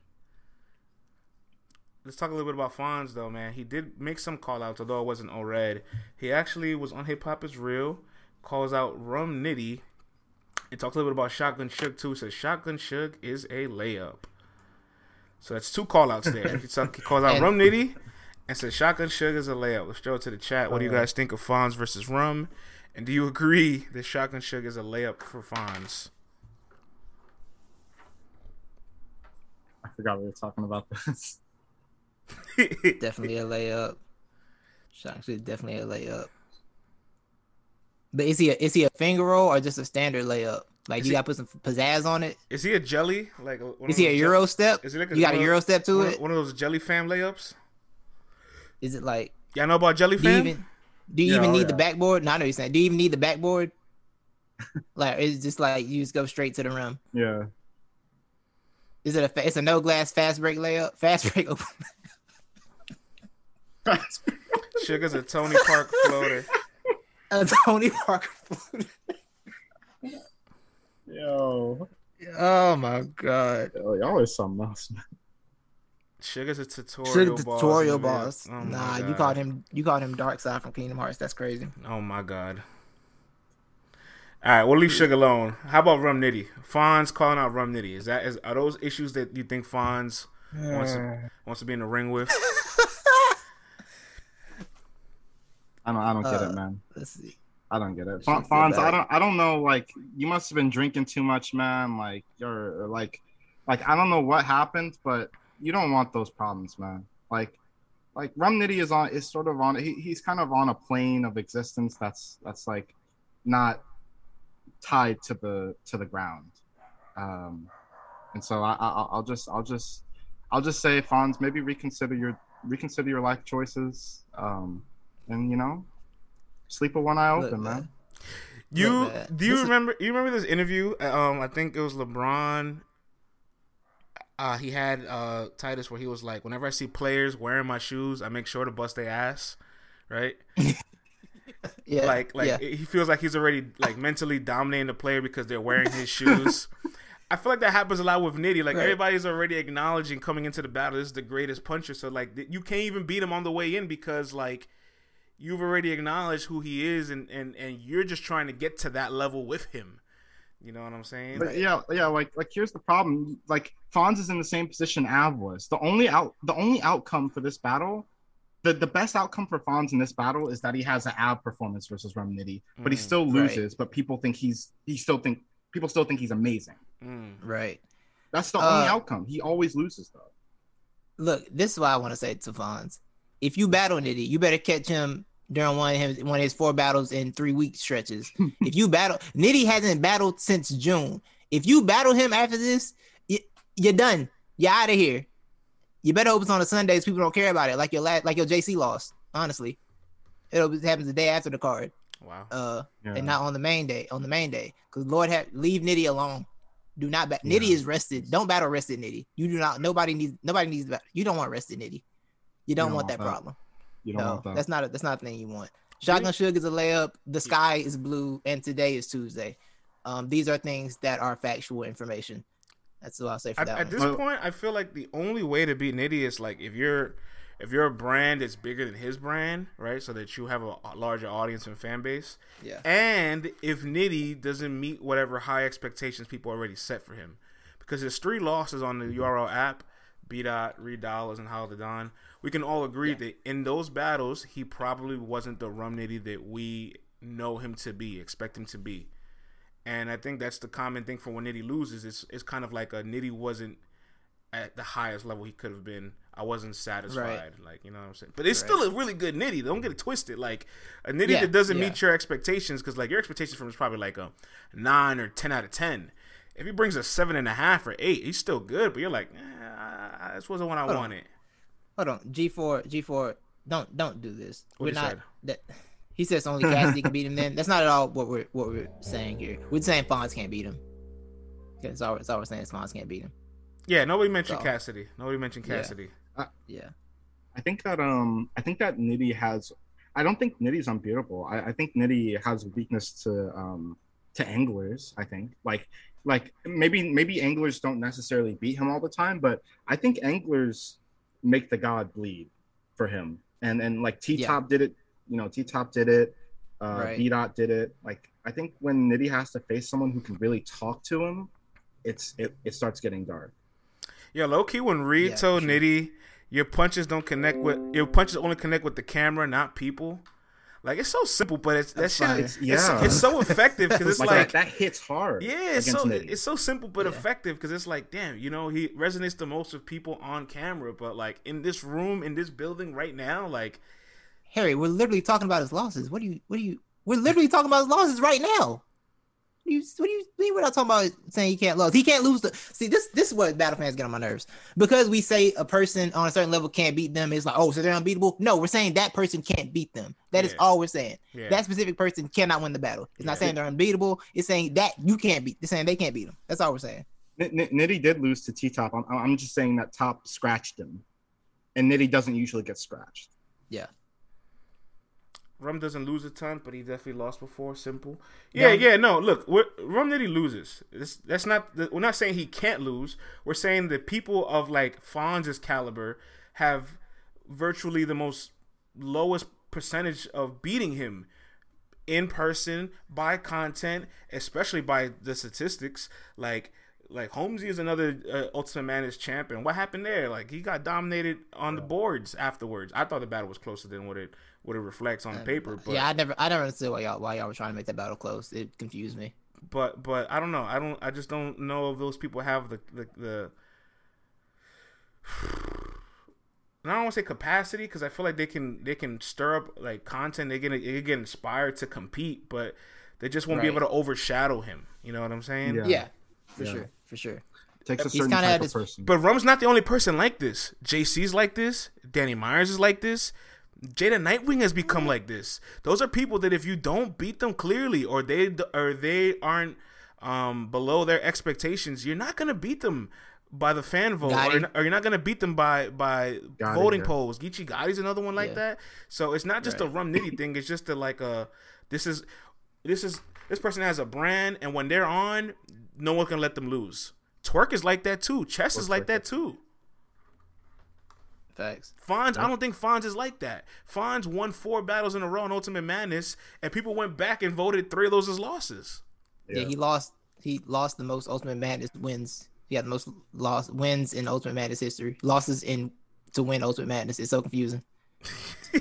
Let's talk a little bit about Fonz though, man. He did make some call outs, although it wasn't all red. He actually was on Hip Hop is Real, calls out Rum Nitty, and talks a little bit about Shotgun Suge too. Says Shotgun Suge is a layup. So that's two call outs there. he, calls out Rum Nitty and said Shotgun Suge is a layup. Let's throw it to the chat. What do you uh. guys think of Fonz versus Rum? And do you agree that Shotgun Suge is a layup for Fonz? I forgot we were talking about this. definitely a layup. Shotgun Suge definitely a layup. But is he a, is he a finger roll or just a standard layup? Like is you got to put some pizzazz on it. Is he a jelly? Like is he a Euro step? Is he like a, you got a Euro step to one, it? One of those jelly fam layups. Is it like? Y'all know about Jelly Fam? Do you even, do you yeah, even oh, need yeah. the backboard? No, I know you're saying. Do you even need the backboard? like it's just like you just go straight to the rim. Yeah. Is it a? It's a no glass fast break layup. Fast break open. Sugar's a Tony Park floater. A Tony Park floater. Yo. Oh my god. Yo, y'all are something else, man. Sugar's a tutorial Sugar boss. Tutorial boss. Oh nah, you called him you called him Dark Side from Kingdom Hearts. That's crazy. Oh my god. All right, we'll leave Sugar alone. How about Rum Nitty? Fonz calling out Rum Nitty. Is that is are those issues that you think Fonz wants to, wants to be in the ring with? I don't I don't get uh, it, man. Let's see. I don't get it. Fonz, I don't I don't know. Like you must have been drinking too much, man. Like you're like like I don't know what happened, but you don't want those problems, man. Like like Rum Nitty is on is sort of on he, he's kind of on a plane of existence that's that's like not tied to the to the ground. Um and so I, I I'll just I'll just I'll just say Fonz maybe reconsider your reconsider your life choices. Um and you know sleep with one eye open, Look, man. You do you remember you remember this interview? Um, I think it was LeBron uh, he had uh, Titus where he was like, whenever I see players wearing my shoes, I make sure to bust their ass, right? yeah, like like yeah. he feels like he's already like mentally dominating the player because they're wearing his shoes. I feel like that happens a lot with Nitty. Like right. everybody's already acknowledging coming into the battle, this is the greatest puncher. So like you can't even beat him on the way in because like you've already acknowledged who he is, and and and you're just trying to get to that level with him. You know what I'm saying? But yeah, yeah. Like, like here's the problem. Like, Fonz is in the same position Av was. The only out, the only outcome for this battle, the the best outcome for Fonz in this battle is that he has an Av performance versus Rum Nitty, but mm, he still loses. Right. But people think he's, he still think people still think he's amazing. Mm. Right. That's the uh, only outcome. He always loses though. Look, this is what I want to say to Fonz. If you battle Nitty, you better catch him during one of his one of his four battles in three week stretches. if you battle Nitty hasn't battled since June. If you battle him after this, you, you're done. You're out of here. You better hope it's on the Sundays. People don't care about it, like your last, like your JC loss. Honestly, it happens the day after the card. Wow. Uh, yeah. and not on the main day. On the main day, because Lord have leave Nitty alone. Do not bat. Yeah. Nitty is rested. Don't battle rested Nitty. You do not. Nobody needs. Nobody needs. You don't want rested Nitty. You don't, you don't want, want, that, that, problem. You don't no, want that. That's not. A, that's not the thing you want. Shotgun Suge is a layup. The sky is blue, and today is Tuesday. Um, these are things that are factual information. That's what I'll say for at, that. At one. this point, I feel like the only way to beat Nitty is like if you're if you're a brand that's bigger than his brand, right? So that you have a, larger audience and fan base. Yeah. And if Nitty doesn't meet whatever high expectations people already set for him, because there's three losses on the URL app, B dot, Reed Dollaz, and Hollow Da Don. We can all agree yeah. that in those battles, he probably wasn't the Rum Nitty that we know him to be, expect him to be. And I think that's the common thing for when Nitty loses. It's, it's kind of like a Nitty wasn't at the highest level he could have been. I wasn't satisfied. Right. Like, you know what I'm saying? But it's right. still a really good Nitty. Don't get it twisted. Like, a Nitty yeah, that doesn't yeah. meet your expectations, because, like, your expectations from him is probably like a 9 or 10 out of 10. If he brings a 7.5 or 8, he's still good, but you're like, eh, this wasn't what I Hold wanted. On. Hold on. G4, G4, don't don't do this. What we're not. That, he says only Cassidy can beat him. Then that's not at all what we're what we're saying here. We're saying Fonz can't beat him. That's all. That's all we're saying. Is Fonz can't beat him. Yeah, nobody mentioned so, Cassidy. Nobody mentioned Cassidy. Yeah. Uh, yeah. I think that um I think that Nitty has I don't think Nitty's unbeatable. I, I think Nitty has a weakness to um to anglers, I think. Like like maybe maybe anglers don't necessarily beat him all the time, but I think anglers make the god bleed for him. And and like T Top yeah. did it you know, T Top did it, uh, right. B Dot did it. Like I think when Nitty has to face someone who can really talk to him, it's it, it starts getting dark. Yeah, low key when Reed yeah, told sure. Nitty, your punches don't connect with your punches only connect with the camera, not people. Like it's so simple, but it's that shit. It's, yeah, it's, it's, so effective because it's like, like that, that, hits hard. Yeah, it's so Nitty. it's so simple but yeah. effective because it's like, damn, you know, he resonates the most with people on camera, but like in this room, in this building right now, like Harry, we're literally talking about his losses. What do you? What do you? We're literally talking about his losses right now. What do you? What do you mean? We're not talking about saying he can't lose. He can't lose. The see this. This is what battle fans get on my nerves because we say a person on a certain level can't beat them. It's like oh, so they're unbeatable. No, we're saying that person can't beat them. That yeah. is all we're saying. Yeah. That specific person cannot win the battle. It's yeah. not saying they're unbeatable. It's saying that you can't beat. It's saying they can't beat them. That's all we're saying. Nitty did lose to T Top. I'm, I'm just saying that Top scratched him, and Nitty doesn't usually get scratched. Yeah. Rum doesn't lose a ton, but he definitely lost before. Simple. Yeah, yeah. yeah no, look, Rum Nitty loses. This, that's not. We're not saying he can't lose. We're saying the people of like Fonz's caliber have virtually the most lowest percentage of beating him in person by content, especially by the statistics. Like like Holmesy is another uh, Ultimate Madness champion. What happened there? Like he got dominated on the boards afterwards. I thought the battle was closer than what it what it reflects on the paper. But yeah, I never I never understood why y'all why y'all were trying to make that battle close. It confused me. But but I don't know. I don't. I just don't know if those people have the the. the I don't want to say capacity because I feel like they can they can stir up like content. They get they get inspired to compete, but they just won't right. be able to overshadow him. You know what I'm saying? Yeah, yeah for yeah. sure, for sure. It takes a He's certain type of person. But Rum's not the only person like this. JC's like this. Danny Myers is like this. Jay the Nightwing has become like this. Those are people that if you don't beat them clearly, or they or they aren't um, below their expectations, you're not gonna beat them by the fan vote, or, or, you're not gonna beat them by by Gotti, voting yeah. polls. Geechee Gotti's another one like yeah. that. So it's not just right. a rum nitty thing. It's just a, like a this is this is this person has a brand, and when they're on, no one can let them lose. Twork is like that too. Chess is like that too. Facts. Fonz, I don't think Fonz is like that. Fonz won four battles in a row in Ultimate Madness, and people went back and voted three of those as losses. Yeah, yeah he lost. He lost the most Ultimate Madness wins. He had the most lost wins in Ultimate Madness history. Losses in to win Ultimate Madness. It's so confusing.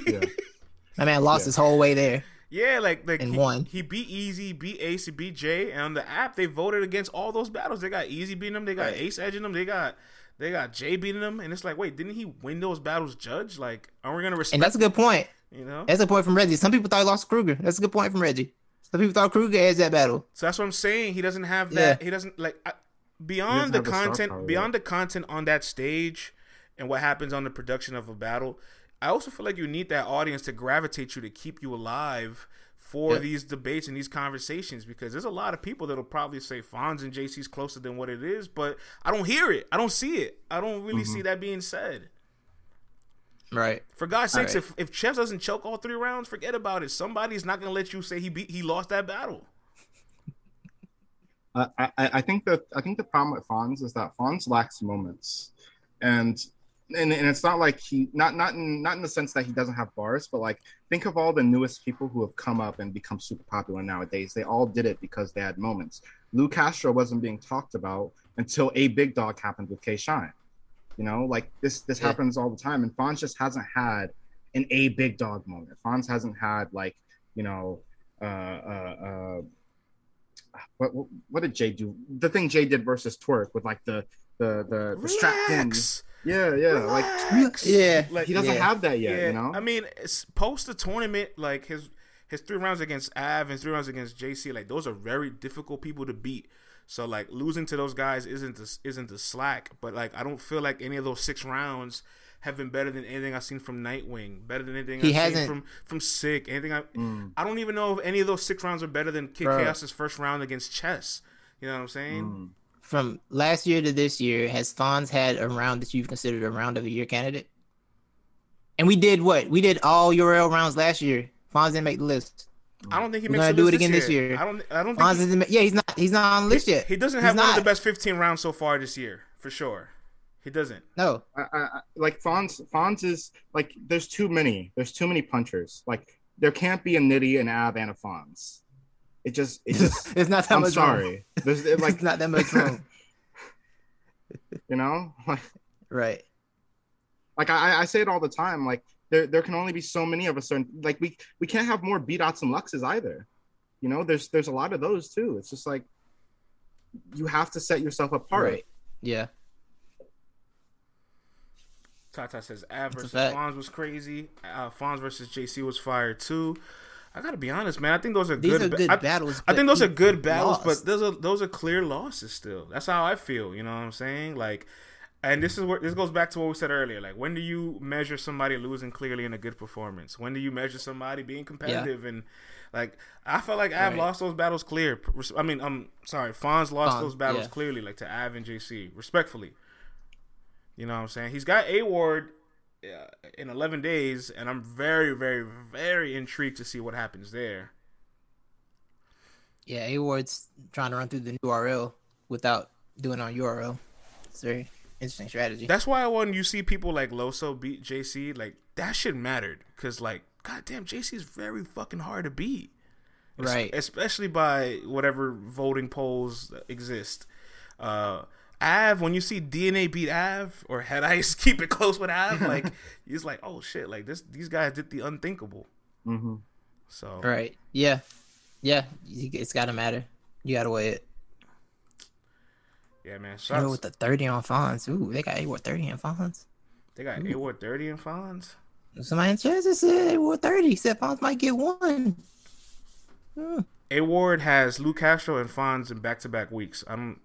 yeah. My man lost yeah. his whole way there. Yeah, like like and he, won. he beat Eazy, beat Ace, beat Jay, and on the app they voted against all those battles. They got Eazy beating them, they got right. Ace edging them, they got they got Jay beating them, and it's like, wait, didn't he win those battles, Judge? Like, are we gonna respect? And that's a good point. You know, that's a point from Reggie. Some people thought he lost Kruger. That's a good point from Reggie. Some people thought Kruger edged that battle. So that's what I'm saying. He doesn't have that. Yeah. He doesn't like beyond the content. The beyond the content on that stage and what happens on the production of a battle. I also feel like you need that audience to gravitate you to keep you alive for yeah. these debates and these conversations because there's a lot of people that'll probably say Fonz and JC's closer than what it is, but I don't hear it. I don't see it. I don't really mm-hmm. see that being said. Right. For God's sakes, right. if if Chef doesn't choke all three rounds, forget about it. Somebody's not gonna let you say he beat he lost that battle. I, I, I think that I think the problem with Fonz is that Fonz lacks moments, and and, and it's not like he not not in not in the sense that he doesn't have bars, but like think of all the newest people who have come up and become super popular nowadays. They all did it because they had moments. Lou Castro wasn't being talked about until a big dog happened with K Shine. You know, like this this yeah. happens all the time, and Fonz just hasn't had an a big dog moment. Fonz hasn't had like you know. Uh, uh, uh, what, what, what did Jay do? The thing Jay did versus Twork with like the the the, the strap pins. Yeah, yeah, Relax. like yeah, like he doesn't yeah. have that yet. Yeah. You know, I mean, post the tournament, like his his three rounds against Av and three rounds against JC, like those are very difficult people to beat. So like losing to those guys isn't the, isn't the slack, but like I don't feel like any of those six rounds have been better than anything I've seen from Nightwing, better than anything he I've hasn't. seen from from Sick, anything I mm. I don't even know if any of those six rounds are better than Kid Bro. Chaos's first round against Chess. You know what I'm saying? Mm from last year to this year, has Fonz had a round that you've considered a round of the year candidate? And we did what? We did all URL rounds last year. Fonz didn't make the list. I don't think he makes. Gonna do it again this year. this year. I don't. I don't. Fonz think he, yeah, he's not. He's not on the list yet. He doesn't have he's one not. of the best 15 rounds so far this year, for sure. He doesn't. No. I, I, like Fonz. Fonz is like. There's too many. There's too many punchers. Like there can't be a Nitty, an Av, and a Fonz. It just, it just. it's not that I'm much. sorry. There's it, like it's not that much room. you know, like right. Like I, I say it all the time. Like there, there can only be so many of us. Certain like we, we can't have more B dots and luxes either. You know, there's, there's a lot of those too. It's just like you have to set yourself apart. Right. Yeah. Tata says Av versus Fonz was crazy. Uh, Fonz versus JC was fire too. I gotta be honest, man. I think those are These good, are good I, battles. I think those are good battles, lost. but those are those are clear losses still. That's how I feel. You know what I'm saying? Like, and this is where this goes back to what we said earlier. Like, when do you measure somebody losing clearly in a good performance? When do you measure somebody being competitive yeah. and like? I felt like Av right. lost those battles clear. I mean, I'm sorry, Fonz lost Fonz, those battles yeah. clearly, like to Av and JC, respectfully. You know what I'm saying? He's got A Ward in 11 days, and I'm very, very, very intrigued to see what happens there. Yeah, A Ward's trying to run through the new URL without doing on URL. It's very interesting strategy. That's why when you see people like Loso beat JC, like that shit mattered because, like, goddamn, JC is very fucking hard to beat, right? especially by whatever voting polls exist. Uh, Av, when you see DNA beat Av or Head Ice keep it close with Av, like he's like, oh shit, like this, these guys did the unthinkable. Mm-hmm. So right, yeah, yeah, it's got to matter. You got to weigh it. Yeah, man. You know, with the thirty on Fonz, ooh, they got A Ward thirty on Fonz. They got A Ward thirty in Fonz. Somebody in chat just said A Ward thirty. Said Fonz might get one. Hmm. A Ward has Lou Castro and Fonz in back to back weeks. I don't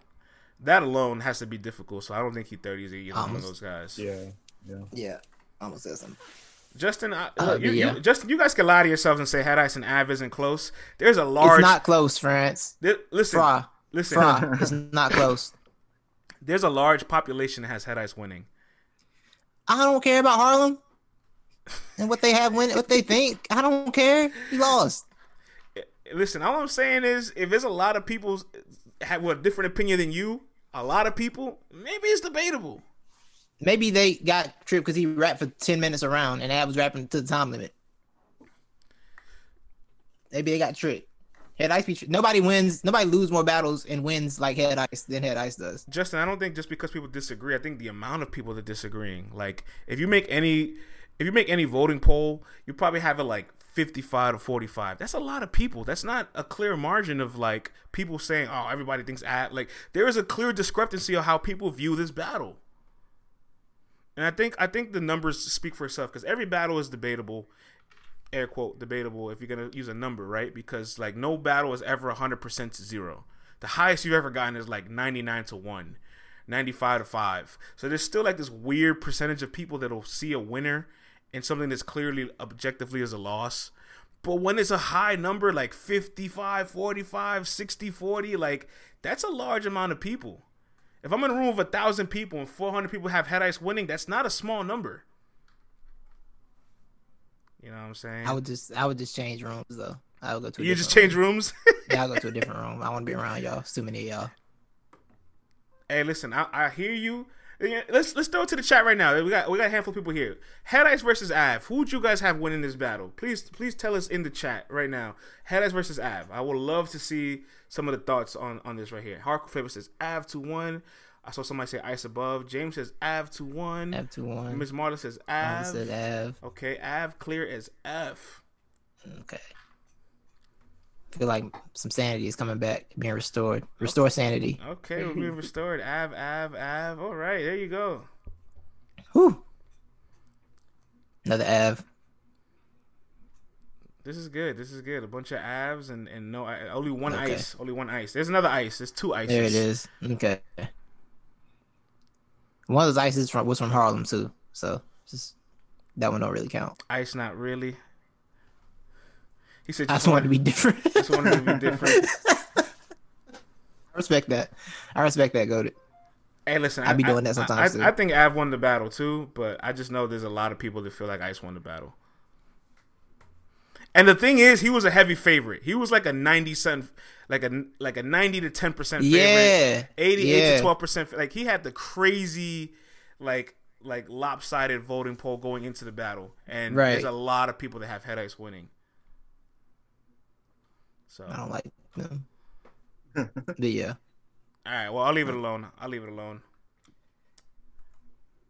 that alone has to be difficult. So I don't think he thirties is either one of those guys. Yeah, yeah, yeah. Almost said something. Justin, uh, look, you, yeah. you, Justin, you guys can lie to yourselves and say Head Ice and Av isn't close. There's a large. It's not close, France. There, listen, Fra. listen. Fra. it's not close. There's a large population that has Head Ice winning. I don't care about Harlem and what they have win, what they think. I don't care. He lost. Listen, all I'm saying is, if there's a lot of people have a different opinion than you, a lot of people, maybe it's debatable. Maybe they got tripped because he rapped for ten minutes around, and Av was rapping to the time limit. Maybe they got tricked. Head Ice be nobody wins. Nobody loses more battles and wins like Head Ice than Head Ice does. Justin, I don't think just because people disagree. I think the amount of people that disagreeing. Like if you make any, if you make any voting poll, you probably have it like 55 to 45. That's a lot of people. That's not a clear margin of like people saying, "Oh, everybody thinks at like there is a clear discrepancy of how people view this battle." And I think I think the numbers speak for itself cuz every battle is debatable. air quote debatable if you're gonna use a number, right? Because like no battle is ever 100 percent to zero. The highest you've ever gotten is like 99 to one. 95 to 5. So there's still like this weird percentage of people that'll see a winner in something that's clearly objectively is a loss. But when it's a high number like 55, 45, 60, 40, like that's a large amount of people. If I'm in a room with a thousand people and 400 people have head ice winning, that's not a small number. You know what I'm saying? I would just I would just change rooms though. I would go to. you just change room. rooms. yeah, I'll go to a different room. I want to be around y'all. It's too many of y'all. Hey, listen, I, I hear you. Let's let's throw it to the chat right now. We got we got a handful of people here. Head Ice versus Av. Who would you guys have winning this battle? Please please tell us in the chat right now. Head Ice versus Av. I would love to see some of the thoughts on on this right here. Hardcore Flavor says Av to one. I saw somebody say ice above. James says Av to one. Av to one. Miss Marta says Av. said Av. Okay, Av clear as F. Okay. Feel like some sanity is coming back, being restored. Restore sanity. Okay, we're being restored. Av, Av, Av. All right, there you go. Whew. Another Av. This is good. This is good. A bunch of Avs and and no only one okay. ice. Only one ice. There's another ice. There's two ices. There it is. Okay. One of those ices from was from Harlem too, so just that one don't really count. Ice, not really. He said, "I just wanted to be different." just wanted to be different. I respect that. I respect that, Goaded. Hey, listen, I be doing that sometimes. I, I, I, think Av won the battle too, but I just know there's a lot of people that feel like Ice won the battle. And the thing is, he was a heavy favorite. He was like a ninety cent, like a like a ninety to ten percent favorite. Yeah, eighty eight yeah. to twelve percent. Like he had the crazy, like like lopsided voting poll going into the battle, and right. there's a lot of people that have head ice winning. So I don't like them. but yeah. All right. Well, I'll leave it alone. I'll leave it alone.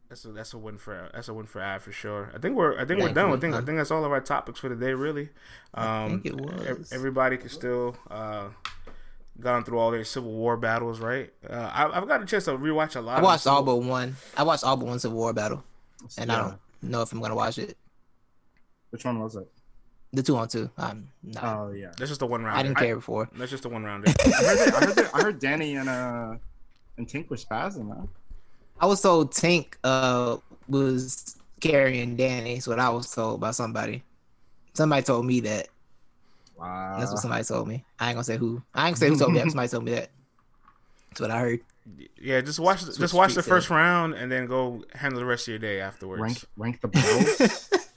That's a that's a win for that's a win for Av for sure. I think we're I think we're done. I think I think that's all of our topics for the day. Really, um, I think it was. Everybody can still uh, gone through all their Civil War battles, right? Uh, I, have got a chance to rewatch a lot. I watched all but one. I watched all but one Civil War battle, and yeah. I don't know if I'm gonna watch it. Which one was it? The two on two. Um, no. Oh yeah, that's just the one round. I didn't care before. That's just the one round. I heard, that, I, heard that, I heard Danny and uh and Tink were spazzing, man. I was told Tink uh was carrying Danny. That's what I was told by somebody. Somebody told me that. Wow. That's what somebody told me. I ain't gonna say who. I ain't gonna say who told me that. Somebody told me that. That's what I heard. Yeah, just watch. That's just watch the first said. round and then go handle the rest of your day afterwards. Rank, rank the battles.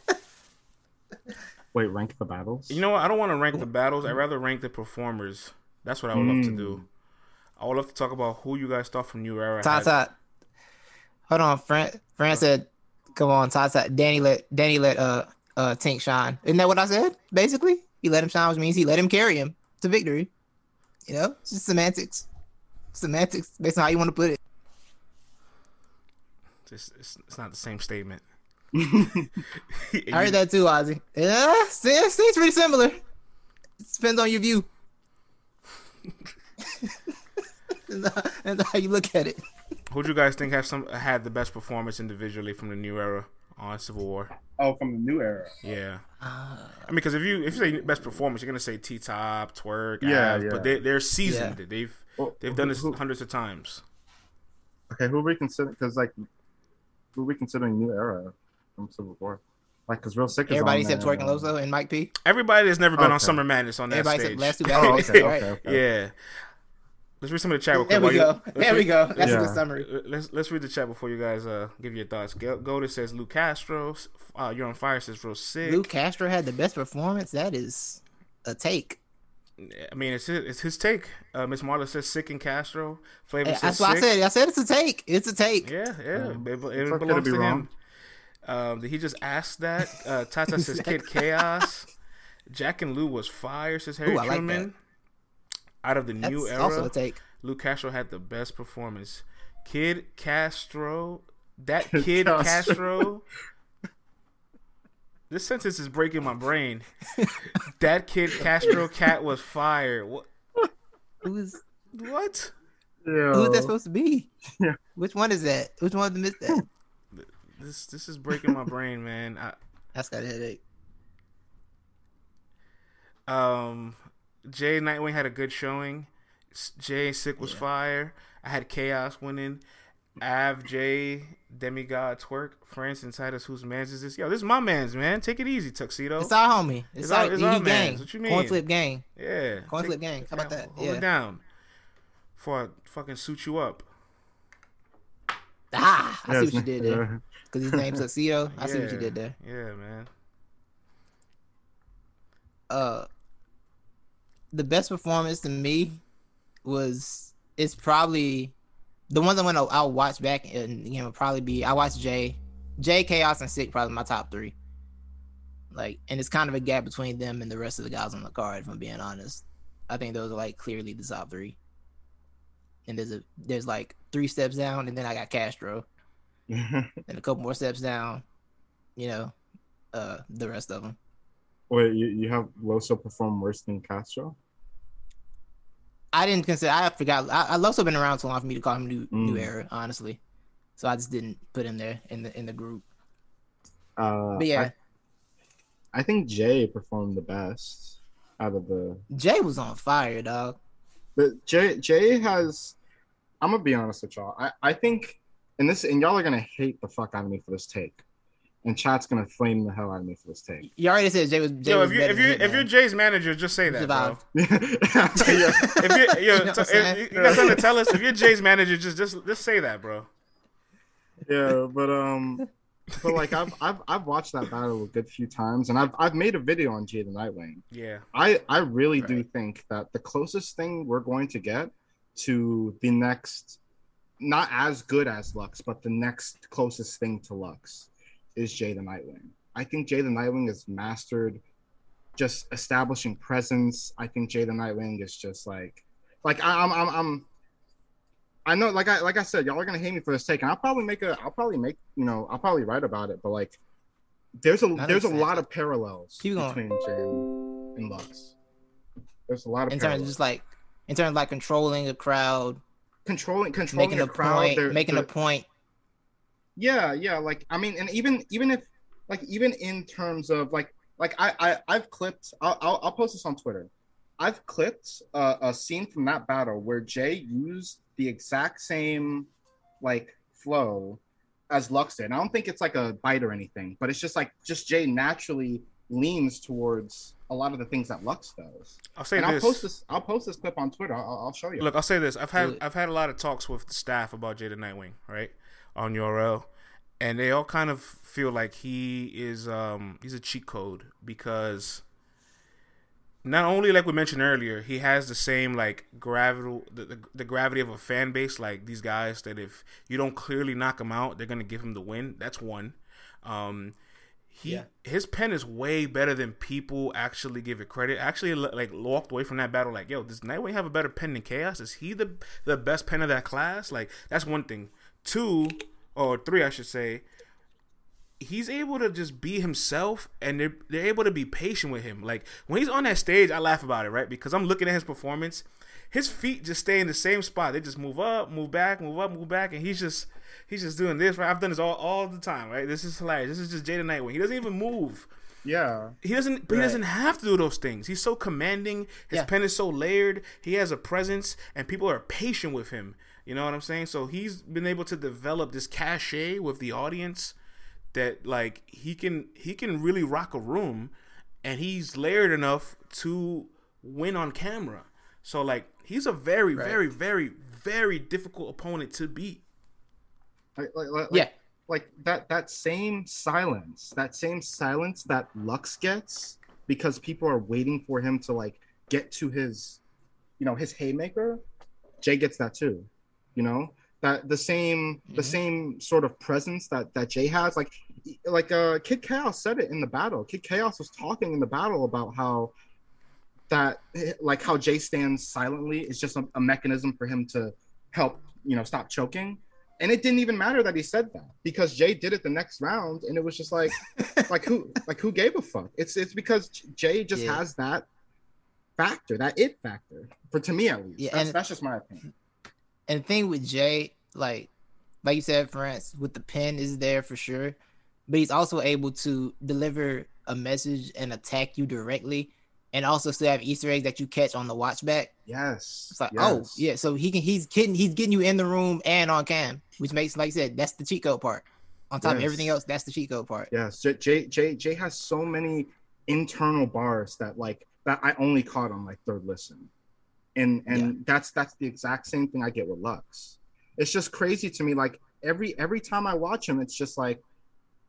Wait, rank the battles? You know what? I don't want to rank the battles. I'd rather rank the performers. That's what I would mm. love to do. Hmm. I would love to talk about who you guys thought from New Era. Tata, hold on, Fran. Fran said, "Come on, Tata." Danny let Danny let uh uh Tank shine. Isn't that what I said? Basically, he let him shine, which means he let him carry him to victory. You know, it's just semantics. Semantics based on how you want to put it. It's, it's, it's not the same statement. I heard that too, Ozzy. Yeah, it seems pretty similar. It depends on your view. and how you look at it. Who do you guys think have some had the best performance individually from the new era on Civil War? Oh, from the new era. Yeah. Uh, I mean, because if you if you say best performance, you're gonna say T Top, Twork, yeah, Av, yeah. But they they're seasoned. Yeah. They've well, they've done this who, hundreds of times. Okay, who are we considering? Because like, who are we considering new era from Civil War? Like, cause real sick. Everybody except Twork and Loso and Mike P. Everybody that's never been okay. on Summer Madness on that Everybody stage. Last two oh, okay, okay, okay. Yeah. Let's read some of the chat. There we go. You, there read, we go. That's yeah. a good summary. Let's let's read the chat before you guys uh give your thoughts. Golden says Luke Castro. Uh, you're on fire. Says real sick. Luke Castro had the best performance. That is a take. I mean, it's his, it's his take. Uh, Miss Marla says sick and Castro. Flavor hey, That's what I said. I said it's a take. It's a take. Yeah, yeah. Um, it, it belongs to wrong. him. Um, did he just ask that? Uh, Tata says Kid Chaos. Jack and Lou was fire. Says Harry Ooh, Truman. Like Out of the That's new era. Also a take. Luke Castro had the best performance. Kid Castro, that kid Castro. Castro. this sentence is breaking my brain. that kid Castro cat was fired. What? Who is what? Yo. Who is that supposed to be? Yeah. Which one is that? Which one missed that? This this is breaking my brain, man. I, That's got a headache. Um, Jay Nightwing had a good showing. Jay Sick was yeah. fire. I had Chaos winning. Av J Demigod Twork. For instance, had us whose man's is this? Yo, this is my man's man. Take it easy, Tuxedo. It's our homie. It's, it's our, our, it's our gang. What you mean? Coin flip gang. Yeah. Coin flip gang. How about that? Hold yeah. it down. Before I fucking suit you up. Ah, I see what you did there. Because his name's Tuxedo. I yeah. see what you did there. Yeah, man. Uh, the best performance to me was it's probably the ones I'm gonna I'll watch back and you know probably be I watch Jay, Jay Chaos and Sick probably my top three. Like, and it's kind of a gap between them and the rest of the guys on the card. If I'm being honest, I think those are like clearly the top three. And there's a there's like three steps down, and then I got Castro, and a couple more steps down. You know, uh, the rest of them. Wait, you, you have Loso perform worse than Castro? I didn't consider. I forgot. I, I Loso been around too long for me to call him new mm. new era, honestly. So I just didn't put him there in the in the group. Uh, but yeah, I, I think Jay performed the best out of the. Jay was on fire, dog. But Jay Jay has. I'm gonna be honest with y'all. I I think, and this and y'all are gonna hate the fuck out of me for this take and chat's gonna flame the hell out of me for this take. You already said Jay was. Jay yo, was if you if you if you're Jay's manager, just say that, bro. if you yo, t- if you got something to tell us, if you're Jay's manager, just just just say that, bro. Yeah, but um, but like I've I've I've watched that battle a good few times, and I've I've made a video on Jay the Nightwing. Yeah, I I really right. do think that the closest thing we're going to get to the next, not as good as Lux, but the next closest thing to Lux is Jay the Nightwing. I think Jay the Nightwing has mastered just establishing presence. I think Jay the Nightwing is just like, like I, I'm, I'm, I'm, I know, like I, like I said, y'all are gonna hate me for this take, and I'll probably make a, I'll probably make, you know, I'll probably write about it, but like, there's a, there's a lot of parallels Keep between Jay and, Lux. There's a lot of in terms of just like, in terms of like controlling a crowd, controlling, controlling making a, crowd, point, they're, making they're, a point. Yeah yeah like i mean and even even if like even in terms of like like i, I i've clipped I'll, I'll, I'll post this on twitter. I've clipped a, a scene from that battle where jay used the exact same like flow as lux did and i don't think it's like a bite or anything but it's just like just jay naturally leans towards a lot of the things that Lux does. I'll say and this. I'll post this. I'll post this clip on Twitter. I'll, I'll show you. Look, I'll say this. I've had I've had a lot of talks with the staff about the Nightwing, right? on URL, and they all kind of feel like he is um, he's a cheat code because not only like we mentioned earlier, he has the same like gravity the, the, the, gravity of a fan base like these guys that if you don't clearly knock him out, they're gonna give him the win. That's one. Um, he yeah. his pen is way better than people actually give it credit. Actually, like walked away from that battle like, yo, does Nightwing have a better pen than Chaos? Is he the the best pen of that class? Like that's one thing. Two or three, I should say. He's able to just be himself, and they're they're able to be patient with him. Like when he's on that stage, I laugh about it, right? Because I'm looking at his performance. His feet just stay in the same spot. They just move up, move back, move up, move back, and he's just he's just doing this. Right? I've done this all, all the time. Right? This is hilarious. This is just Jay the Nightwing. He doesn't even move. Yeah. He doesn't but right. he doesn't have to do those things. He's so commanding. His yeah. pen is so layered. He has a presence and people are patient with him. You know what I'm saying? So he's been able to develop this cachet with the audience that like he can he can really rock a room and he's layered enough to win on camera. So like he's a very right. very very very difficult opponent to beat. Like, like, like, yeah. Like that that same silence, that same silence that Lux gets because people are waiting for him to like get to his you know his haymaker. Jay gets that too you know that the same mm-hmm. the same sort of presence that that Jay has like like uh Kid Chaos said it in the battle Kid Chaos was talking in the battle about how that like how Jay stands silently is just a, a mechanism for him to help you know stop choking and it didn't even matter that he said that because Jay did it the next round, and it was just like, like who, like who gave a fuck? It's it's because Jay just yeah. has that factor, that it factor, for to me at least. Yeah, that's, and, that's just my opinion. And the thing with Jay, like like you said, France, with the pen is there for sure, but he's also able to deliver a message and attack you directly and also still have Easter eggs that you catch on the watch back. Yes. It's like, yes. oh yeah, so he can he's getting he's getting you in the room and on cam, which makes like I said, that's the cheat code part. On top yes. of everything else, that's the cheat code part. Yes. Jay Jay Jay has so many internal bars that like that I only caught on like third listen. And and yeah. that's that's the exact same thing I get with Lux. It's just crazy to me. Like every every time I watch him, it's just like,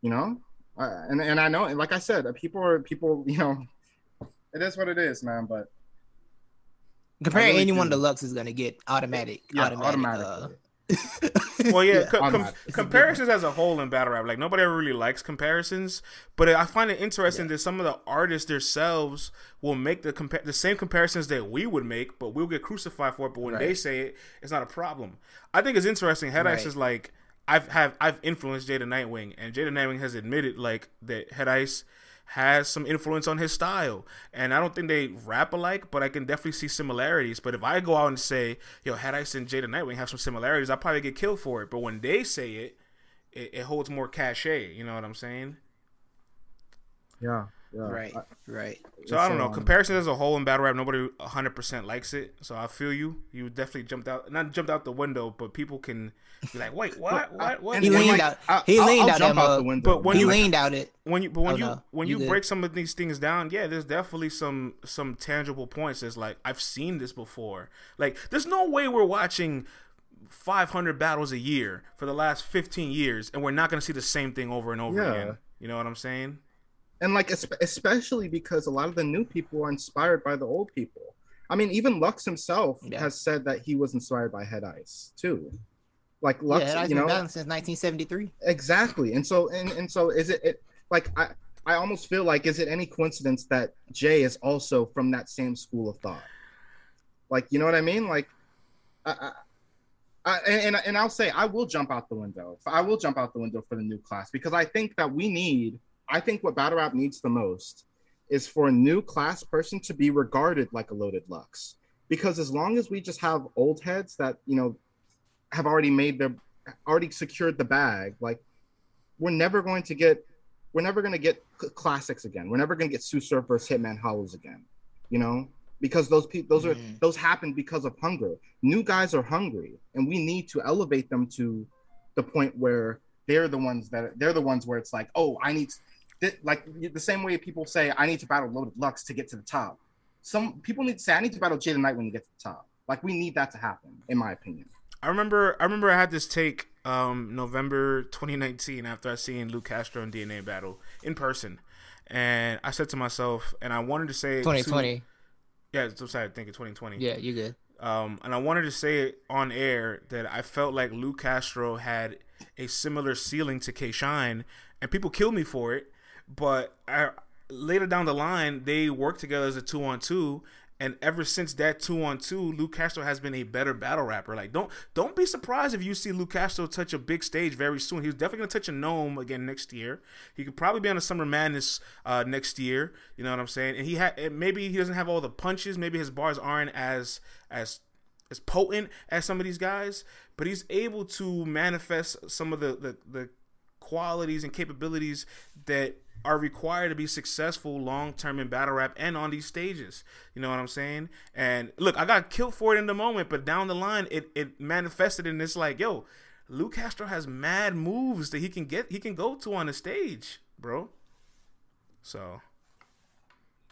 you know, uh, and and I know, and like I said, people are people, you know, it is what it is, man. But compare really anyone do. to Lux is gonna get automatic, yeah, automatic. automatically. Uh, well, yeah, yeah com- comparisons as a whole in battle rap, like nobody ever really likes comparisons. But I find it interesting yeah. that some of the artists themselves will make the compa- the same comparisons that we would make, but we'll get crucified for it. But when right. they say it, it's not a problem. I think it's interesting. Head Ice right. is like I've have I've influenced Jay the Nightwing, and Jay the Nightwing has admitted like that Head Ice has some influence on his style. And I don't think they rap alike, but I can definitely see similarities. But if I go out and say, yo, Head Ice and Jay the Nightwing have some similarities, I'll probably get killed for it. But when they say it, it, it holds more cachet. You know what I'm saying? Yeah. Yeah. Right, right. So I don't know. Um, Comparison as a whole in battle rap, nobody 100 percent likes it. So I feel you. You definitely jumped out, not jumped out the window, but people can be like, "Wait, what? What? What?" He leaned out. He leaned out, out the window. But when he you, leaned out it. When you, but when oh, you, no. when you, you break some of these things down, yeah, there's definitely some some tangible points. It's like I've seen this before. Like, there's no way we're watching 500 battles a year for the last 15 years, and we're not going to see the same thing over and over yeah. again. You know what I'm saying? And like especially because a lot of the new people are inspired by the old people. I mean, even Lux himself yeah. has said that he was inspired by Head Ice too. Like Lux, yeah, you know, since 1973. Exactly, and so and and so is it, it like I I almost feel like is it any coincidence that Jay is also from that same school of thought? Like you know what I mean? Like, I, I, I and and I'll say I will jump out the window. I will jump out the window for the new class because I think that we need I think what battle rap needs the most is for a new class person to be regarded like a Loaded Lux. Because as long as we just have old heads that, you know, have already made their already secured the bag, like we're never going to get we're never going to get classics again. We're never going to get Tsu Surf versus Hitman Holla's again. You know, because those people those are mm. those happen because of hunger. New guys are hungry and we need to elevate them to the point where they're the ones that they're the ones where it's like, oh, I need like the same way people say I need to battle Loaded Lux to get to the top. Some people need to say I need to battle Jay the Nightwing you get to the top. Like we need that to happen, in my opinion. I remember I remember I had this take um, November 2019 after I seen Lu Castro and DNA battle in person, and I said to myself, and I wanted to say 2020. To, yeah, I'm sorry, I think 2020. Yeah, you good. Um, and I wanted to say it on air that I felt like Lu Castro had a similar ceiling to K Shine, and people killed me for it but I, later down the line, they worked together as a two on two, and ever since that two on two, Lu Castro has been a better battle rapper. Like don't don't be surprised if you see Lu Castro touch a big stage very soon. He's definitely gonna touch a NOME again next year. He could probably be on a Summer Madness uh, next year. You know what I'm saying? And he had maybe he doesn't have all the punches. Maybe his bars aren't as as as potent as some of these guys, but he's able to manifest some of the the, the qualities and capabilities that are required to be successful long term in battle rap and on these stages. You know what I'm saying? And look, I got killed for it in the moment, but down the line, it it manifested in this like, yo, Lu Castro has mad moves that he can get, he can go to on the stage, bro. So.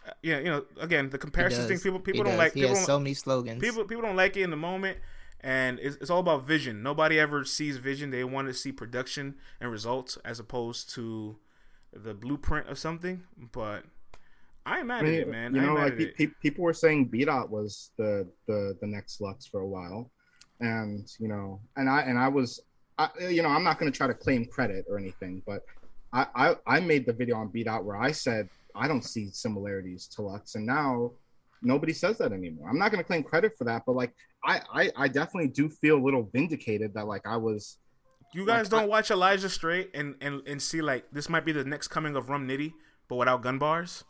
Uh, yeah, you know, again, the comparison thing. People, people he don't does. like. He people has so many slogans. People, people don't like it in the moment, and it's, it's all about vision. Nobody ever sees vision. They want to see production and results as opposed to the blueprint of something, but I mad I mean, at it, man. You know, like pe- people were saying B dot was the the the next Lux for a while, and you know, and I and I was, I, you know, I'm not going to try to claim credit or anything, but I, I I made the video on B dot where I said I don't see similarities to Lux, and now nobody says that anymore. I'm not going to claim credit for that, but like I, I I definitely do feel a little vindicated that like I was you guys like, don't I, watch Elijah Straight and, and and see like this might be the next coming of Rum Nitty, but without gun bars.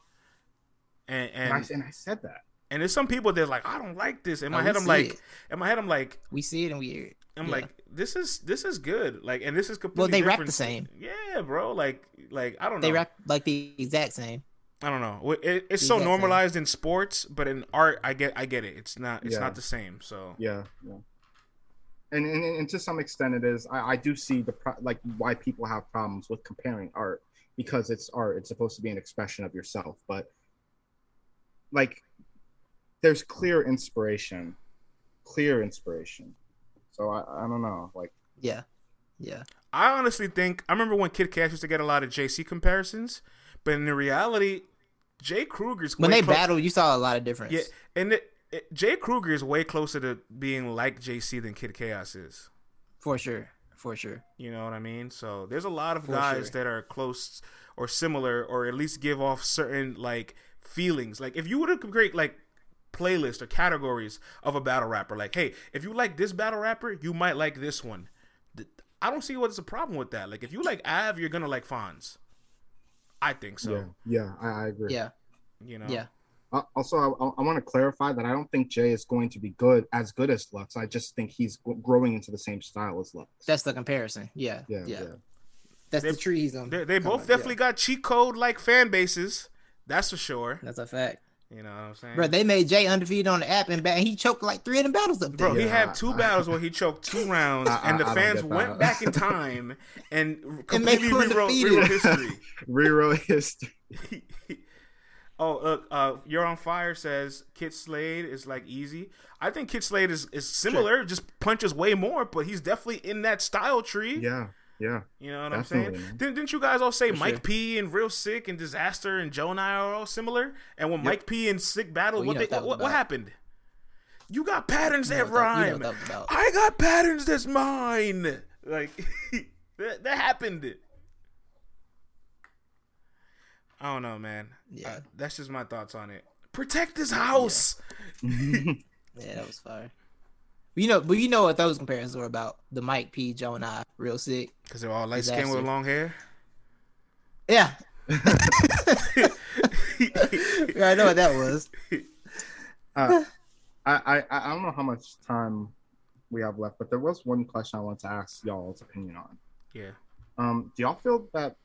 And and, and, I, and I said that. And there's some people that like I don't like this. In my head, I'm like, it. in my head, I'm like, we see it and we hear it. I'm yeah. like, this is this is good. Like, and this is completely. Well, they different. rap the same. Yeah, bro. Like, like I don't know. They rap like the exact same. I don't know. It, it's so normalized in sports, but in art, I get I get it. It's not it's yeah. not the same. So yeah, yeah. And, and, and to some extent, it is. I, I do see the pro- like why people have problems with comparing art because it's art. It's supposed to be an expression of yourself, but like there's clear inspiration, clear inspiration. So I, I don't know, like yeah, yeah. I honestly think I remember when Kid Chaos used to get a lot of JC comparisons, but in reality, Jay Kruger's when they battle, you saw a lot of difference. Yeah, and it, it, Jay Kruger is way closer to being like JC than Kid Chaos is. For sure, for sure. You know what I mean? So there's a lot of for guys sure. that are close or similar, or at least give off certain like feelings. Like if you were to create like playlist or categories of a battle rapper, like hey, if you like this battle rapper, you might like this one. I don't see what's the problem with that. Like if you like Av, you're gonna like Fonz. I think so. Yeah, yeah I, I agree. Yeah, you know. Yeah. Uh, also, I, I want to clarify that I don't think Jay is going to be good as good as Lux. I just think he's growing into the same style as Lux. That's the comparison. Yeah, yeah, yeah. yeah. That's they, the tree he's on. They, they both definitely yeah. got cheat code like fan bases. That's for sure. That's a fact. You know what I'm saying? Bro, they made Jay undefeated on the app and, and he choked like three of them battles up there. Bro, he had two battles where he choked two rounds, I, and the fans went back in time and completely and rewrote, rewrote history. rewrote history. oh, look, uh, You're on Fire says Kit Slade is like easy. I think Kit Slade is, is similar, sure. just punches way more, but he's definitely in that style tree. Yeah. Yeah. You know what Definitely, I'm saying? Didn't, didn't you guys all say For Mike sure. P and Real Sick and Disaster and Joe and I are all similar? And when yep. Mike P and Sick battled, well, what, they, what, what, happened? You got patterns that, that rhyme. That I got patterns that's mine. Like that, that happened. I don't know, man. Yeah, uh, that's just my thoughts on it. Protect this house. Yeah, yeah that was fire. You know, but you know what those comparisons were about. The Mike P, Joe, and I, real sick. Because they're all light skinned with long hair. Yeah. Yeah, I know what that was. Uh, I, I I don't know how much time we have left, but there was one question I want to ask y'all's opinion on. Yeah. Um, do y'all feel that?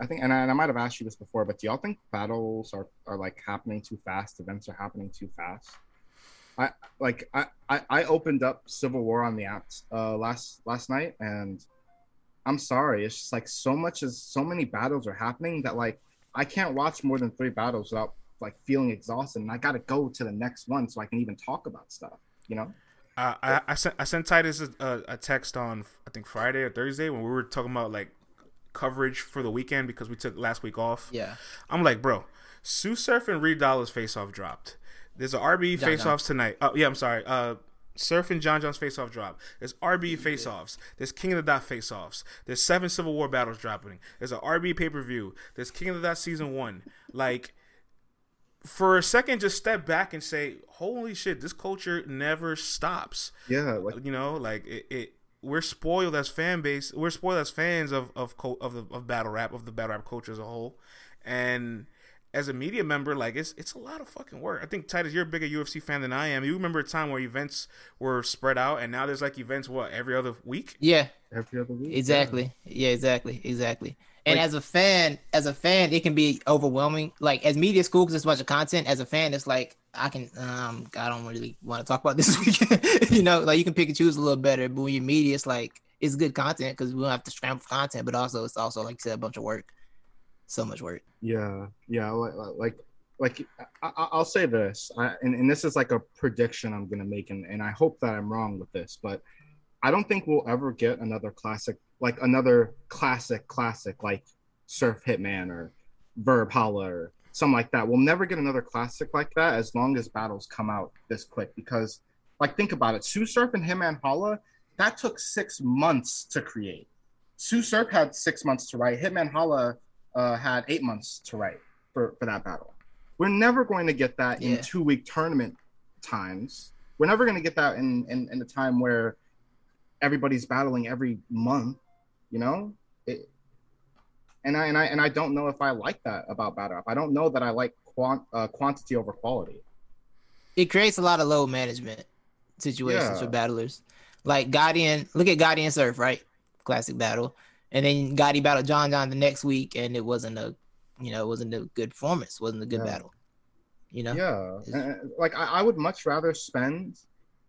I think, and I, and I might have asked you this before, but do y'all think battles are, are like happening too fast? Events are happening too fast? I like I, I, I opened up Civil War on the app uh, last last night, and I'm sorry, it's just like so much as so many battles are happening that like I can't watch more than three battles without like feeling exhausted, and I got to go to the next one so I can even talk about stuff. You know. Uh, I, I sent I sent Titus a, a text on I think Friday or Thursday when we were talking about like coverage for the weekend because we took last week off. Yeah. I'm like, bro, Tsu Surf and Reed Dollaz face off dropped. There's an RB face offs tonight. Oh yeah, I'm sorry. Uh, Surf and John John's face off drop. There's RB face offs. There's King of the Dot face offs. There's seven Civil War battles dropping. There's an RB pay per view. There's King of the Dot season one. Like, for a second, just step back and say, "Holy shit, this culture never stops." Yeah, like, you know, like it, it. we're spoiled as fan base. We're spoiled as fans of of of the of battle rap of the battle rap culture as a whole, and as a media member, like it's it's a lot of fucking work. I think Titus, you're a bigger UFC fan than I am. You remember a time where events were spread out, and now there's like events what every other week? Yeah, every other week. Exactly. Yeah, yeah exactly, exactly. And like, as a fan, as a fan, it can be overwhelming. Like as media school, because it's a bunch of content. As a fan, it's like I can, um, I don't really want to talk about this week. you know, like you can pick and choose a little better. But when you're media, it's like it's good content because we don't have to scramble for content, but also it's also like you said, a bunch of work so much work. Yeah, yeah, like like I, will say this, I, and, and this is like a prediction I'm gonna make, and, and I hope that I'm wrong with this, but I don't think we'll ever get another classic, like another classic classic like Surf Hitman or Verb Holla or something like that. We'll never get another classic like that as long as battles come out this quick because like think about it, Tsu Surf and Hitman Holla, that took six months to create. Tsu Surf had six months to write. Hitman Holla uh, had eight months to write for, for that battle. We're never going to get that yeah. in two week tournament times. We're never going to get that in, in, in the time where everybody's battling every month, you know? It, and I and I and I don't know if I like that about battle rap. I don't know that I like quant, uh, quantity over quality. It creates a lot of low management situations yeah. for battlers. Like Guardian, look at Guardian Surf, right? Classic battle. And then Gotti battled John John the next week, and it wasn't a you know, it wasn't a good performance, wasn't a good Yeah. battle. You know, Yeah, Uh, like I, I would much rather spend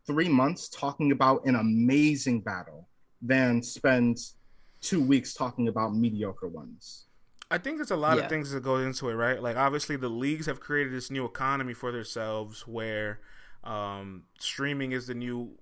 three months talking about an amazing battle than spend two weeks talking about mediocre ones. I think there's a lot Yeah. of things that go into it, right? Like obviously the leagues have created this new economy for themselves where um, streaming is the new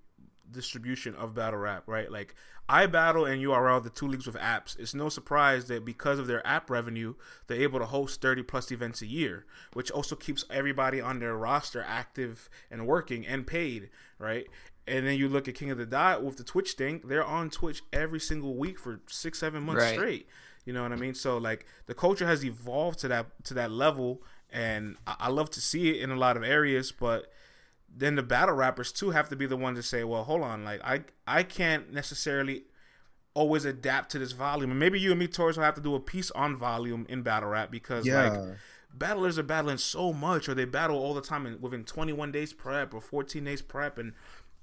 distribution of battle rap, right? Like iBattle and URL, the two leagues with apps, it's no surprise that because of their app revenue, they're able to host 30 plus events a year, which also keeps everybody on their roster active and working and paid, right? And then you look at King of the Dot with the Twitch thing, they're on Twitch every single week for six, seven months Right. straight. You know what I mean? So like the culture has evolved to that to that level, and I, I love to see it in a lot of areas. But then the battle rappers too have to be the ones to say, well, hold on, like I I can't necessarily always adapt to this volume, and maybe you and me, Torres, will have to do a piece on volume in battle rap because like battlers are battling so much, or they battle all the time in, within 21 days prep or 14 days prep, and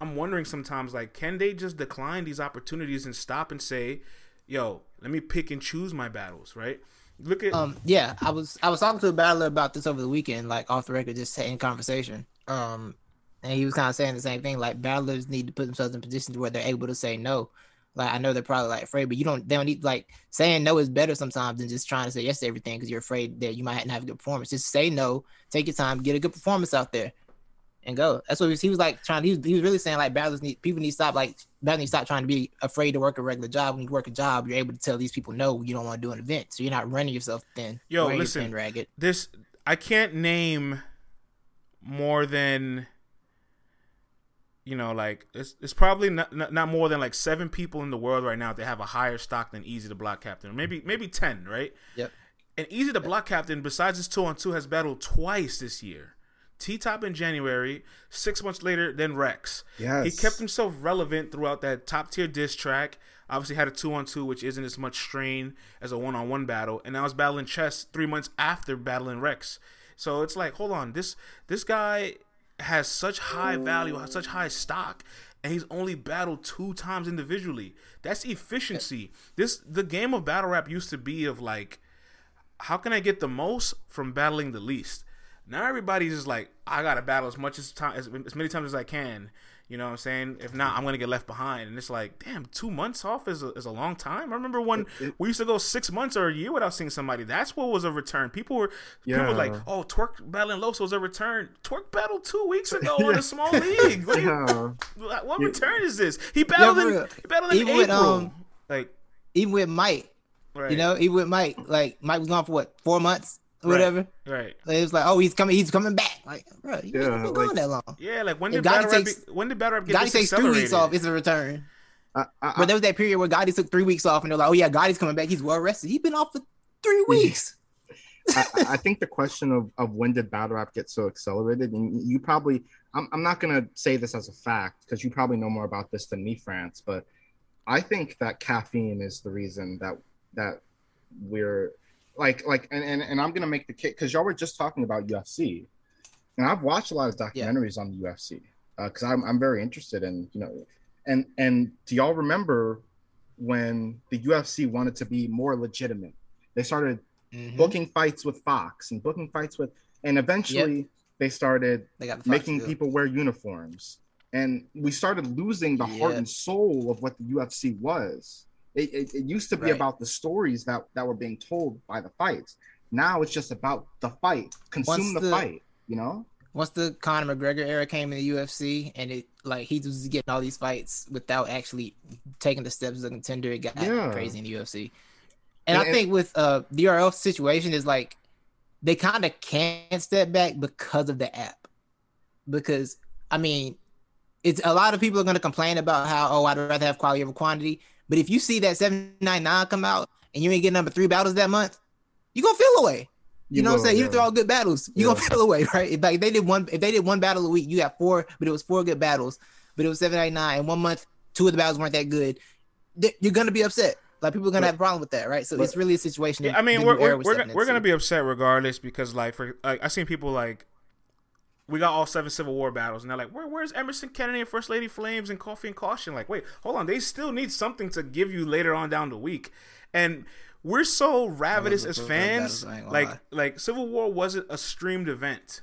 I'm wondering sometimes like, can they just decline these opportunities and stop and say, "Yo, let me pick and choose my battles," right? Look at Um, yeah, I was I was talking to a battler about this over the weekend, like off the record, just in conversation. Um, and he was kind of saying the same thing. Like battlers need to put themselves in positions where they're able to say no. Like I know they're probably like afraid, but you don't. They don't need like saying no is better sometimes than just trying to say yes to everything because you're afraid that you might not have a good performance. Just say no, take your time, get a good performance out there, and go. That's what he was, he was like trying. He was, he was really saying like battlers need people need to stop like battlers need to stop trying to be afraid to work a regular job. When you work a job, you're able to tell these people no, you don't want to do an event, so you're not running yourself thin. Yo, listen. thin ragged. this. I can't name more than you know, like it's it's probably not, not not more than like seven people in the world right now that have a higher stock than Eazy the Block Captain, maybe maybe ten, right? Yep. And Eazy the Block Captain, besides his two on two, has battled twice this year. T Top in January, six months later, then Rex. yes. He kept himself relevant throughout that top tier diss track. Obviously, had a two on two, which isn't as much strain as a one on one battle. And now he's battling chess three months after battling Rex. So it's like, hold on, this this guy has such high value, such high stock, and he's only battled two times individually. That's efficiency. This the game of battle rap used to be of like, how can I get the most from battling the least? Now everybody's just like, I gotta battle as much as time as, as many times as I can. You know what I'm saying? If not, I'm gonna get left behind. And it's like, damn, two months off is a, is a long time. I remember when we used to go six months or a year without seeing somebody. That's what was a return. People were people were like, Yeah. oh, Twork battling Loso was a return. Twork battle two weeks ago in a small league. What, you- Yeah. what return is this? He battled in he battled in Even with, April. um, like, Even with Mike, right, you know, even with Mike, like Mike was gone for what four months or Right. whatever. right. Like, it was like, oh, he's coming, he's coming back. Like, bro, you Yeah, been like- going that long. Yeah, like when If did Gotti battle rap? takes- Be, when did battle rap get Gotti takes three weeks off. It's a return. I, I, But there was that period where Gotti took three weeks off, and they're like, oh yeah, Gotti's coming back. He's well rested. He's been off for three weeks. I, I think the question of, of when did battle rap get so accelerated, and you probably, I'm, I'm not gonna say this as a fact because you probably know more about this than me, France. But I think that caffeine is the reason that that we're like like, and and, and I'm gonna make the case because y'all were just talking about UFC, and I've watched a lot of documentaries on the UFC because I'm I'm very interested in you know, and and do y'all remember when the UFC wanted to be more legitimate? They started Mhm. booking fights with Fox and booking fights with, and eventually they started They got the making people wear uniforms, and we started losing the heart and soul of what the UFC was. It, it, it used to be Right. about the stories that that were being told by the fights. Now it's just about the fight, consume the, the- fight. You know, Once the Conor McGregor era came in the UFC, and it like he was getting all these fights without actually taking the steps as a contender, it got Yeah. crazy in the UFC. And, And- I think with uh the URL situation is like they kind of can't step back because of the app. Because I mean, it's a lot of people are going to complain about how oh I'd rather have quality over quantity. But if you see that seven nine nine come out and you ain't getting number three battles that month, you gonna feel away. You, know what I'm saying? yeah. Even if all good battles, you Yeah. gonna feel away, right? If like they did one, if they did one battle a week, you got four, but it was four good battles, but it was seven ninety nine. And one month, two of the battles weren't that good. th- You're gonna be upset. Like people are gonna But- have a problem with that, right? So but- it's really a situation. Yeah, I mean, we're we're we're, gonna- we're gonna be upset regardless because like for like I seen people like we got all seven Civil War battles and they're like, Where, where's Emerson Kennedy and First Lady Flames and Coffee and Caution? Like, wait, hold on, they still need something to give you later on down the week. and we're so ravenous as fans. Like lie. like Civil War wasn't a streamed event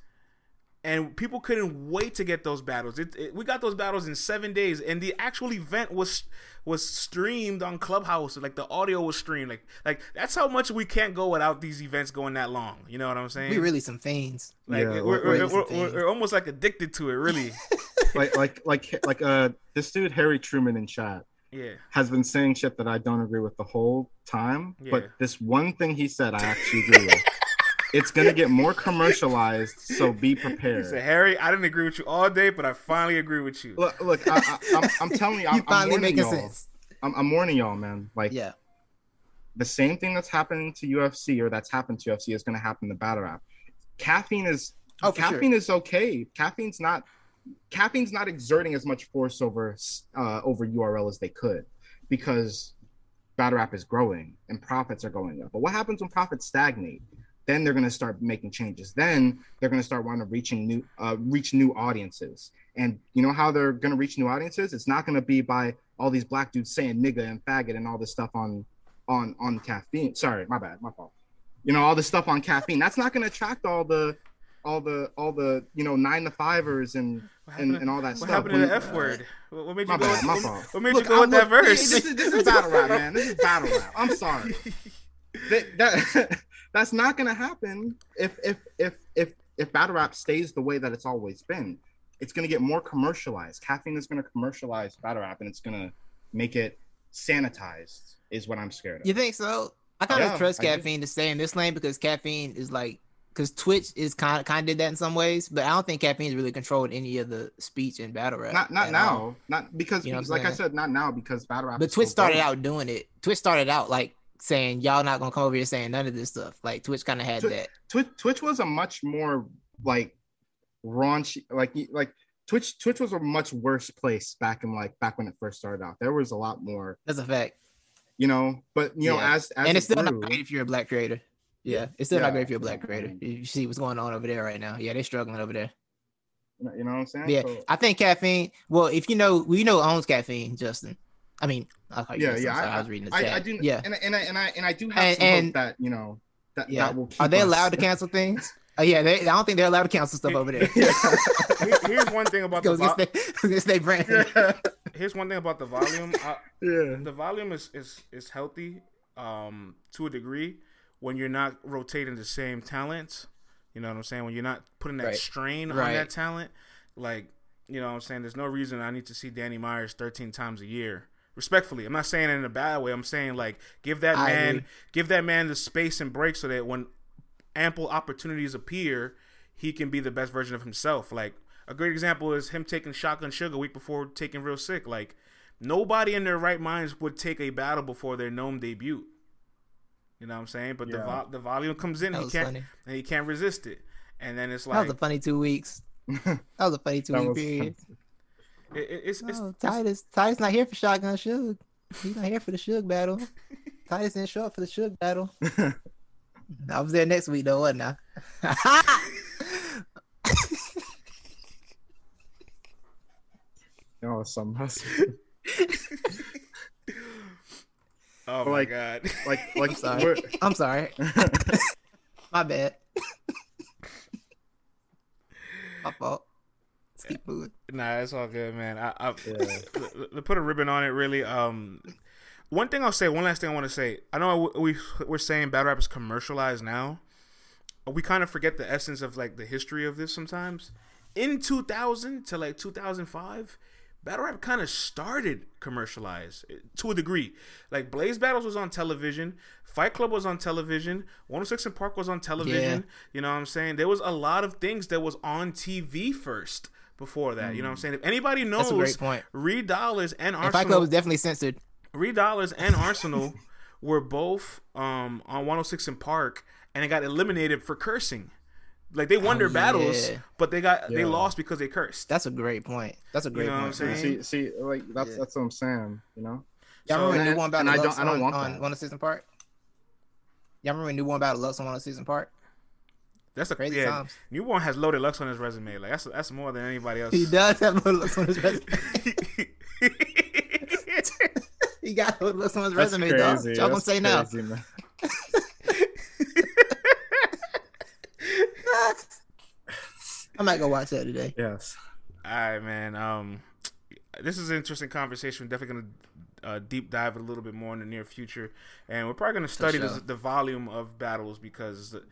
and people couldn't wait to get those battles. It, it, we got those battles in seven days, and the actual event was was streamed on Clubhouse. Like the audio was streamed. Like like that's how much we can't go without these events going that long. You know what I'm saying? We really some fiends. Like yeah, we're, we're, we're, we're, we're almost like addicted to it. Really. like like like like uh this dude Harry Truman in chat. Yeah. Has been saying shit that I don't agree with the whole time, yeah. but this one thing he said I actually agree with. It's gonna get more commercialized, so be prepared. Said, Harry, I didn't agree with you all day, but I finally agree with you. Look, look, I, am telling you, I'm, finally I'm making y'all. sense. I'm, I'm warning y'all, man. Like, yeah, the same thing that's happening to UFC or that's happened to UFC is gonna happen to battle rap. Caffeine is oh, caffeine sure. is okay. Caffeine's not caffeine's not exerting as much force over uh, over URL as they could because battle rap is growing and profits are going up. But what happens when profits stagnate? Then they're going to start making changes then they're going to start wanting to reaching new uh, reach new audiences and you know how they're going to reach new audiences it's not going to be by all these black dudes saying nigga and faggot and all this stuff on on on caffeine sorry my bad my fault you know all this stuff on caffeine that's not going to attract all the all the all the you know nine to fivers and and, and all that what stuff. What happened to the F word? What made you go? Bad, with, what, what, made look, you go with that verse? This is, this is battle rap, man. This is battle rap. I'm sorry. that, that that's not going to happen if if if if if battle rap stays the way that it's always been. It's going to get more commercialized. Caffeine is going to commercialize battle rap, and it's going to make it sanitized. Is what I'm scared of. You think so? I kind of yeah, trust caffeine to stay in this lane because caffeine is like because Twitch is kind of kind of did that in some ways, but I don't think caffeine is really controlled any of the speech in battle rap. Not not now, all. not because you know like? I said, not now because battle rap. But Twitch started out doing it. Twitch started out like saying y'all not gonna come over here saying none of this stuff. Like Twitch kind of had that. Twitch Twitch was a much more like raunchy, like like Twitch Twitch was a much worse place back in like back when it first started out. There was a lot more. That's a fact. You know, but you know, as, as and it's still grew, not great if you're a black creator. Yeah, it's still yeah. not great if you're a black creator. You see what's going on over there right now. Yeah, they're struggling over there. You know what I'm saying? Yeah, so, I think caffeine. Well, if you know, you know, owns caffeine, Justin. I mean, yeah, yeah. I, I, was reading the chat. I, I do. Yeah, and, and I and I and I do have and, some and, hope that you know that yeah. that will. Are they us. allowed to cancel things? Oh yeah, they, I don't think they're allowed to cancel stuff over there. Here's one thing about the vo- they brand. Yeah. Here's one thing about the volume. I, yeah, the volume is is is healthy, um, to a degree when you're not rotating the same talents. You know what I'm saying? When you're not putting that right. strain right. on that talent, like you know what I'm saying. There's no reason I need to see Danny Myers 13 times a year respectfully. I'm not saying it in a bad way. I'm saying like give that I man agree. give that man the space and break so that when ample opportunities appear, he can be the best version of himself. Like a great example is him taking Shotgun Suge week before taking real sick. Like nobody in their right minds would take a battle before their NOME debut. You know what I'm saying? But yeah. the vo- the volume comes in, he can't funny. and he can't resist it. And then it's like that was a funny two weeks. that was a funny two week period. It, it's, it's, oh, Titus. Titus not here for Shotgun Suge. He's not here for the Suge battle. Titus didn't show up for the Suge battle. I was there next week though, wasn't I? oh, some hustle. oh my like, god! Like, like, I'm sorry. I'm sorry. my bad. my fault keep moving. Nah, it's all good, man. I, I yeah. to put a ribbon on it, really. Um, one thing I'll say, one last thing I want to say. I know we we're saying battle rap is commercialized now. We kind of forget the essence of like the history of this sometimes. In 2000 to like 2005, battle rap kind of started commercialized to a degree. Like Blaze Battles was on television, Fight Club was on television, 106 & Park was on television. Yeah. You know what I'm saying? There was a lot of things that was on TV first before that. Mm. You know what I'm mm. saying? If anybody knows, That's a great point. Reed Dollaz and Arsonal. Fight Club was definitely censored. Reed Dollaz and Arsonal were both um, on 106 & Park, and they got eliminated for cursing. Like they won oh, their battles, yeah. but they got yeah. they lost because they cursed. That's a great point. That's a great you know point. What I'm saying? See, see, like that's yeah. that's what I'm saying. You know. Y'all so, remember new one about I don't, I don't on, want on 106 & Park? Y'all remember new one about Lux on 106 season Park? That's a crazy yeah, times. Newborn has Loaded Lux on his resume. Like that's that's more than anybody else. He does have Loaded Lux on his resume. he got to look someone's resume, dog. Y'all gonna say crazy, now? I might go watch that today. Yes. All right, man. Um, this is an interesting conversation. We're definitely gonna uh, deep dive a little bit more in the near future, and we're probably gonna study sure. the volume of battles because it,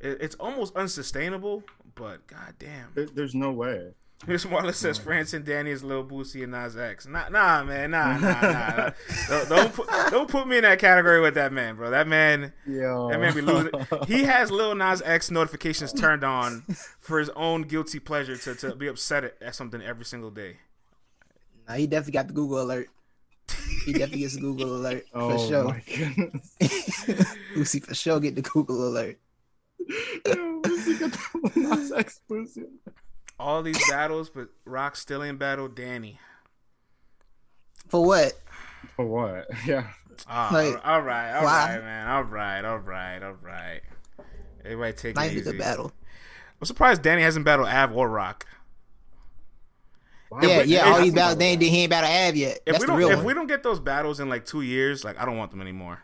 it's almost unsustainable. But goddamn, there, there's no way. Here's Marla says France and Danny is Lil Boosie and Nas X. Nah, nah, man, nah, nah, nah. don't, don't, put, don't put me in that category with that man, bro. That man, Yo. that man be losing. He has Lil Nas X notifications turned on for his own guilty pleasure to, to be upset at, at something every single day. Nah, he definitely got the Google alert. He definitely gets the Google alert for oh, sure. My goodness. Boosie for sure get the Google alert. Yo, Boosie got the Nas X Boosie all these battles, but Rock still in battle Danny. For what? For what? Yeah. Oh, like, all right, all why? right, man. All right, all right, all right. Everybody take Might it easy. battle. I'm surprised Danny hasn't battled Av or Rock. Wow. Yeah, yeah. All these battles, Danny he ain't battled Av yet. If That's we don't, if one. we don't get those battles in like two years, like I don't want them anymore.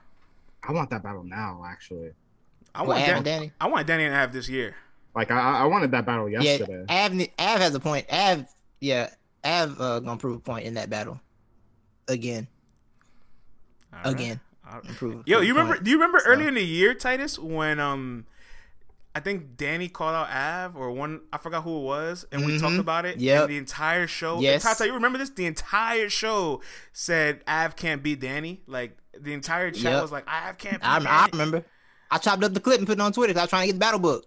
I want that battle now, actually. I want Dan- Danny. I want Danny and Av this year. Like I, I wanted that battle yesterday. Yeah, Av, Av has a point. Av, yeah, Av uh, gonna prove a point in that battle again. Right. Again. Prove, Yo, you remember? Point. Do you remember so. earlier in the year, Titus, when um, I think Danny called out Av or one, I forgot who it was, and mm-hmm. we talked mm-hmm. about it. Yeah, the entire show. Yes, Tata, you remember this? The entire show said Av can't beat Danny. Like the entire chat yep. was like, Av can't. I, I, remember. I chopped up the clip and put it on Twitter. Because I was trying to get the battle book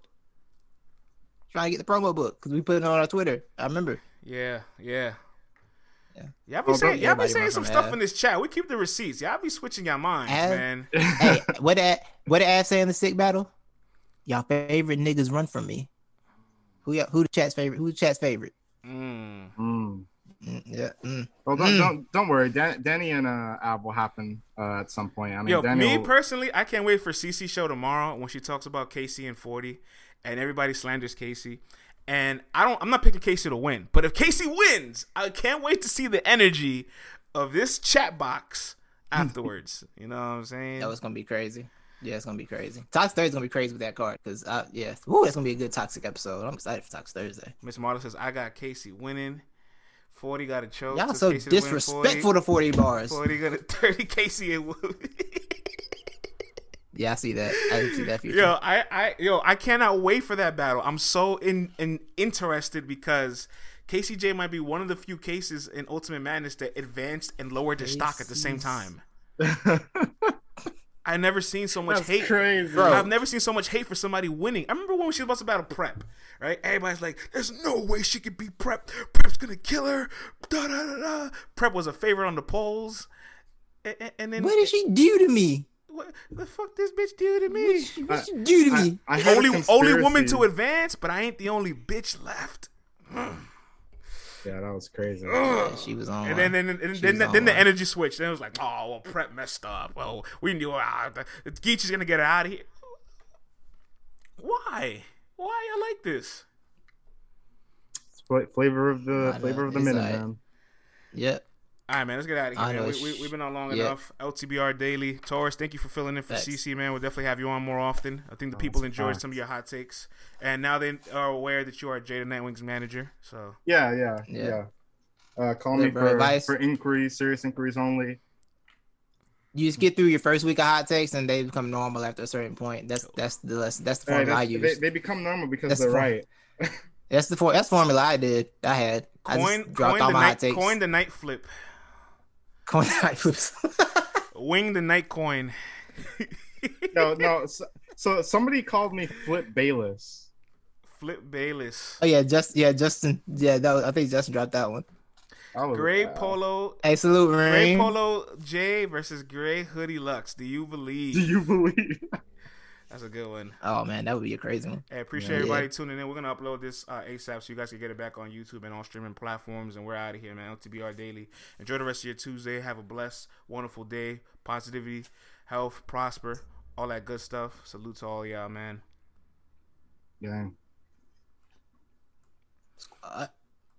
trying to get the promo book because we put it on our Twitter. I remember. Yeah, yeah. Yeah. Y'all be saying, y'all be saying some stuff in this chat. We keep the receipts. Y'all be switching your minds, Av, man. hey, what that what did Av say in the sick battle? Y'all favorite niggas run from me. Who y'all, who the chat's favorite? Who the chat's favorite? Mm. Mm. Mm, yeah. Mm. Well, don't, mm. don't don't worry. Dan, Danny and uh, Av will happen uh, at some point. I mean, Yo, Danny me personally, I can't wait for CC show tomorrow when she talks about Casey and forty and everybody slanders Casey. And I don't I'm not picking Casey to win. But if Casey wins, I can't wait to see the energy of this chat box afterwards. you know what I'm saying? That was gonna be crazy. Yeah, it's gonna be crazy. Toxic Thursday gonna be crazy with that card because uh, yeah, ooh, it's gonna be a good toxic episode. I'm excited for Toxic Thursday. Miss Marta says I got Casey winning. Forty got a choke. Y'all so disrespectful to, 40. to 40 Barrz. Forty got a thirty Casey and Yeah, I see that. I see that future. Yo, I, I, yo, I cannot wait for that battle. I'm so in, in interested because KCJ might be one of the few cases in Ultimate Madness that advanced and lowered their stock at the same time. I never seen so much That's hate. Crazy. Bro. I've never seen so much hate for somebody winning. I remember when she was about to battle Prep, right? Everybody's like, "There's no way she could beat Prep. Prep's gonna kill her." Da da da da. Prep was a favorite on the polls, and, and then what did she do to me? what the fuck this bitch do to me? What she, do to me? I, I only only woman to advance, but I ain't the only bitch left. Mm. Yeah, that was crazy. Yeah, she was on. And then, then, and, then, then, then the energy switched. Then it was like, oh, well, prep messed up. Well, we knew uh, the, Geech is gonna get her out of here. Why? Why I like this? It's flavor of the flavor of the minute, like, man. Yep. All right, man. Let's get out of here. Man. We, we, have been on long enough. LTBR Daily. Taurus, thank you for filling in for Thanks. CC, man. We'll definitely have you on more often. I think the people enjoyed some of your hot takes, and now they are aware that you are Jay the Nightwing's manager. So yeah, yeah, yeah. yeah. Uh, call me for advice. for inquiries, serious inquiries only. You just get through your first week of hot takes, and they become normal after a certain point. That's that's the lesson. That's the formula right, I use. They, they, become normal because that's they're the right. that's the for, that's the formula I did. I had. Coin, I coin the night, coin the night flip. Coin night flips. Wing the night coin. no, no. So, so, somebody called me Flip Bayless. Flip Bayless. Oh yeah, just yeah, Justin. Yeah, that was, I think Justin dropped that one. Gray Polo. Hey, salute, Gray Polo J versus Gray Hoodie Lux. Do you believe? Do you believe? That's a good one. Oh man, that would be a crazy one. Hey, appreciate yeah. everybody tuning in. We're gonna upload this uh, ASAP so you guys can get it back on YouTube and all streaming platforms. And we're out of here, man. LTBR Daily. Enjoy the rest of your Tuesday. Have a blessed, wonderful day. Positivity, health, prosper, all that good stuff. Salute to all y'all, man. Yeah. Squad.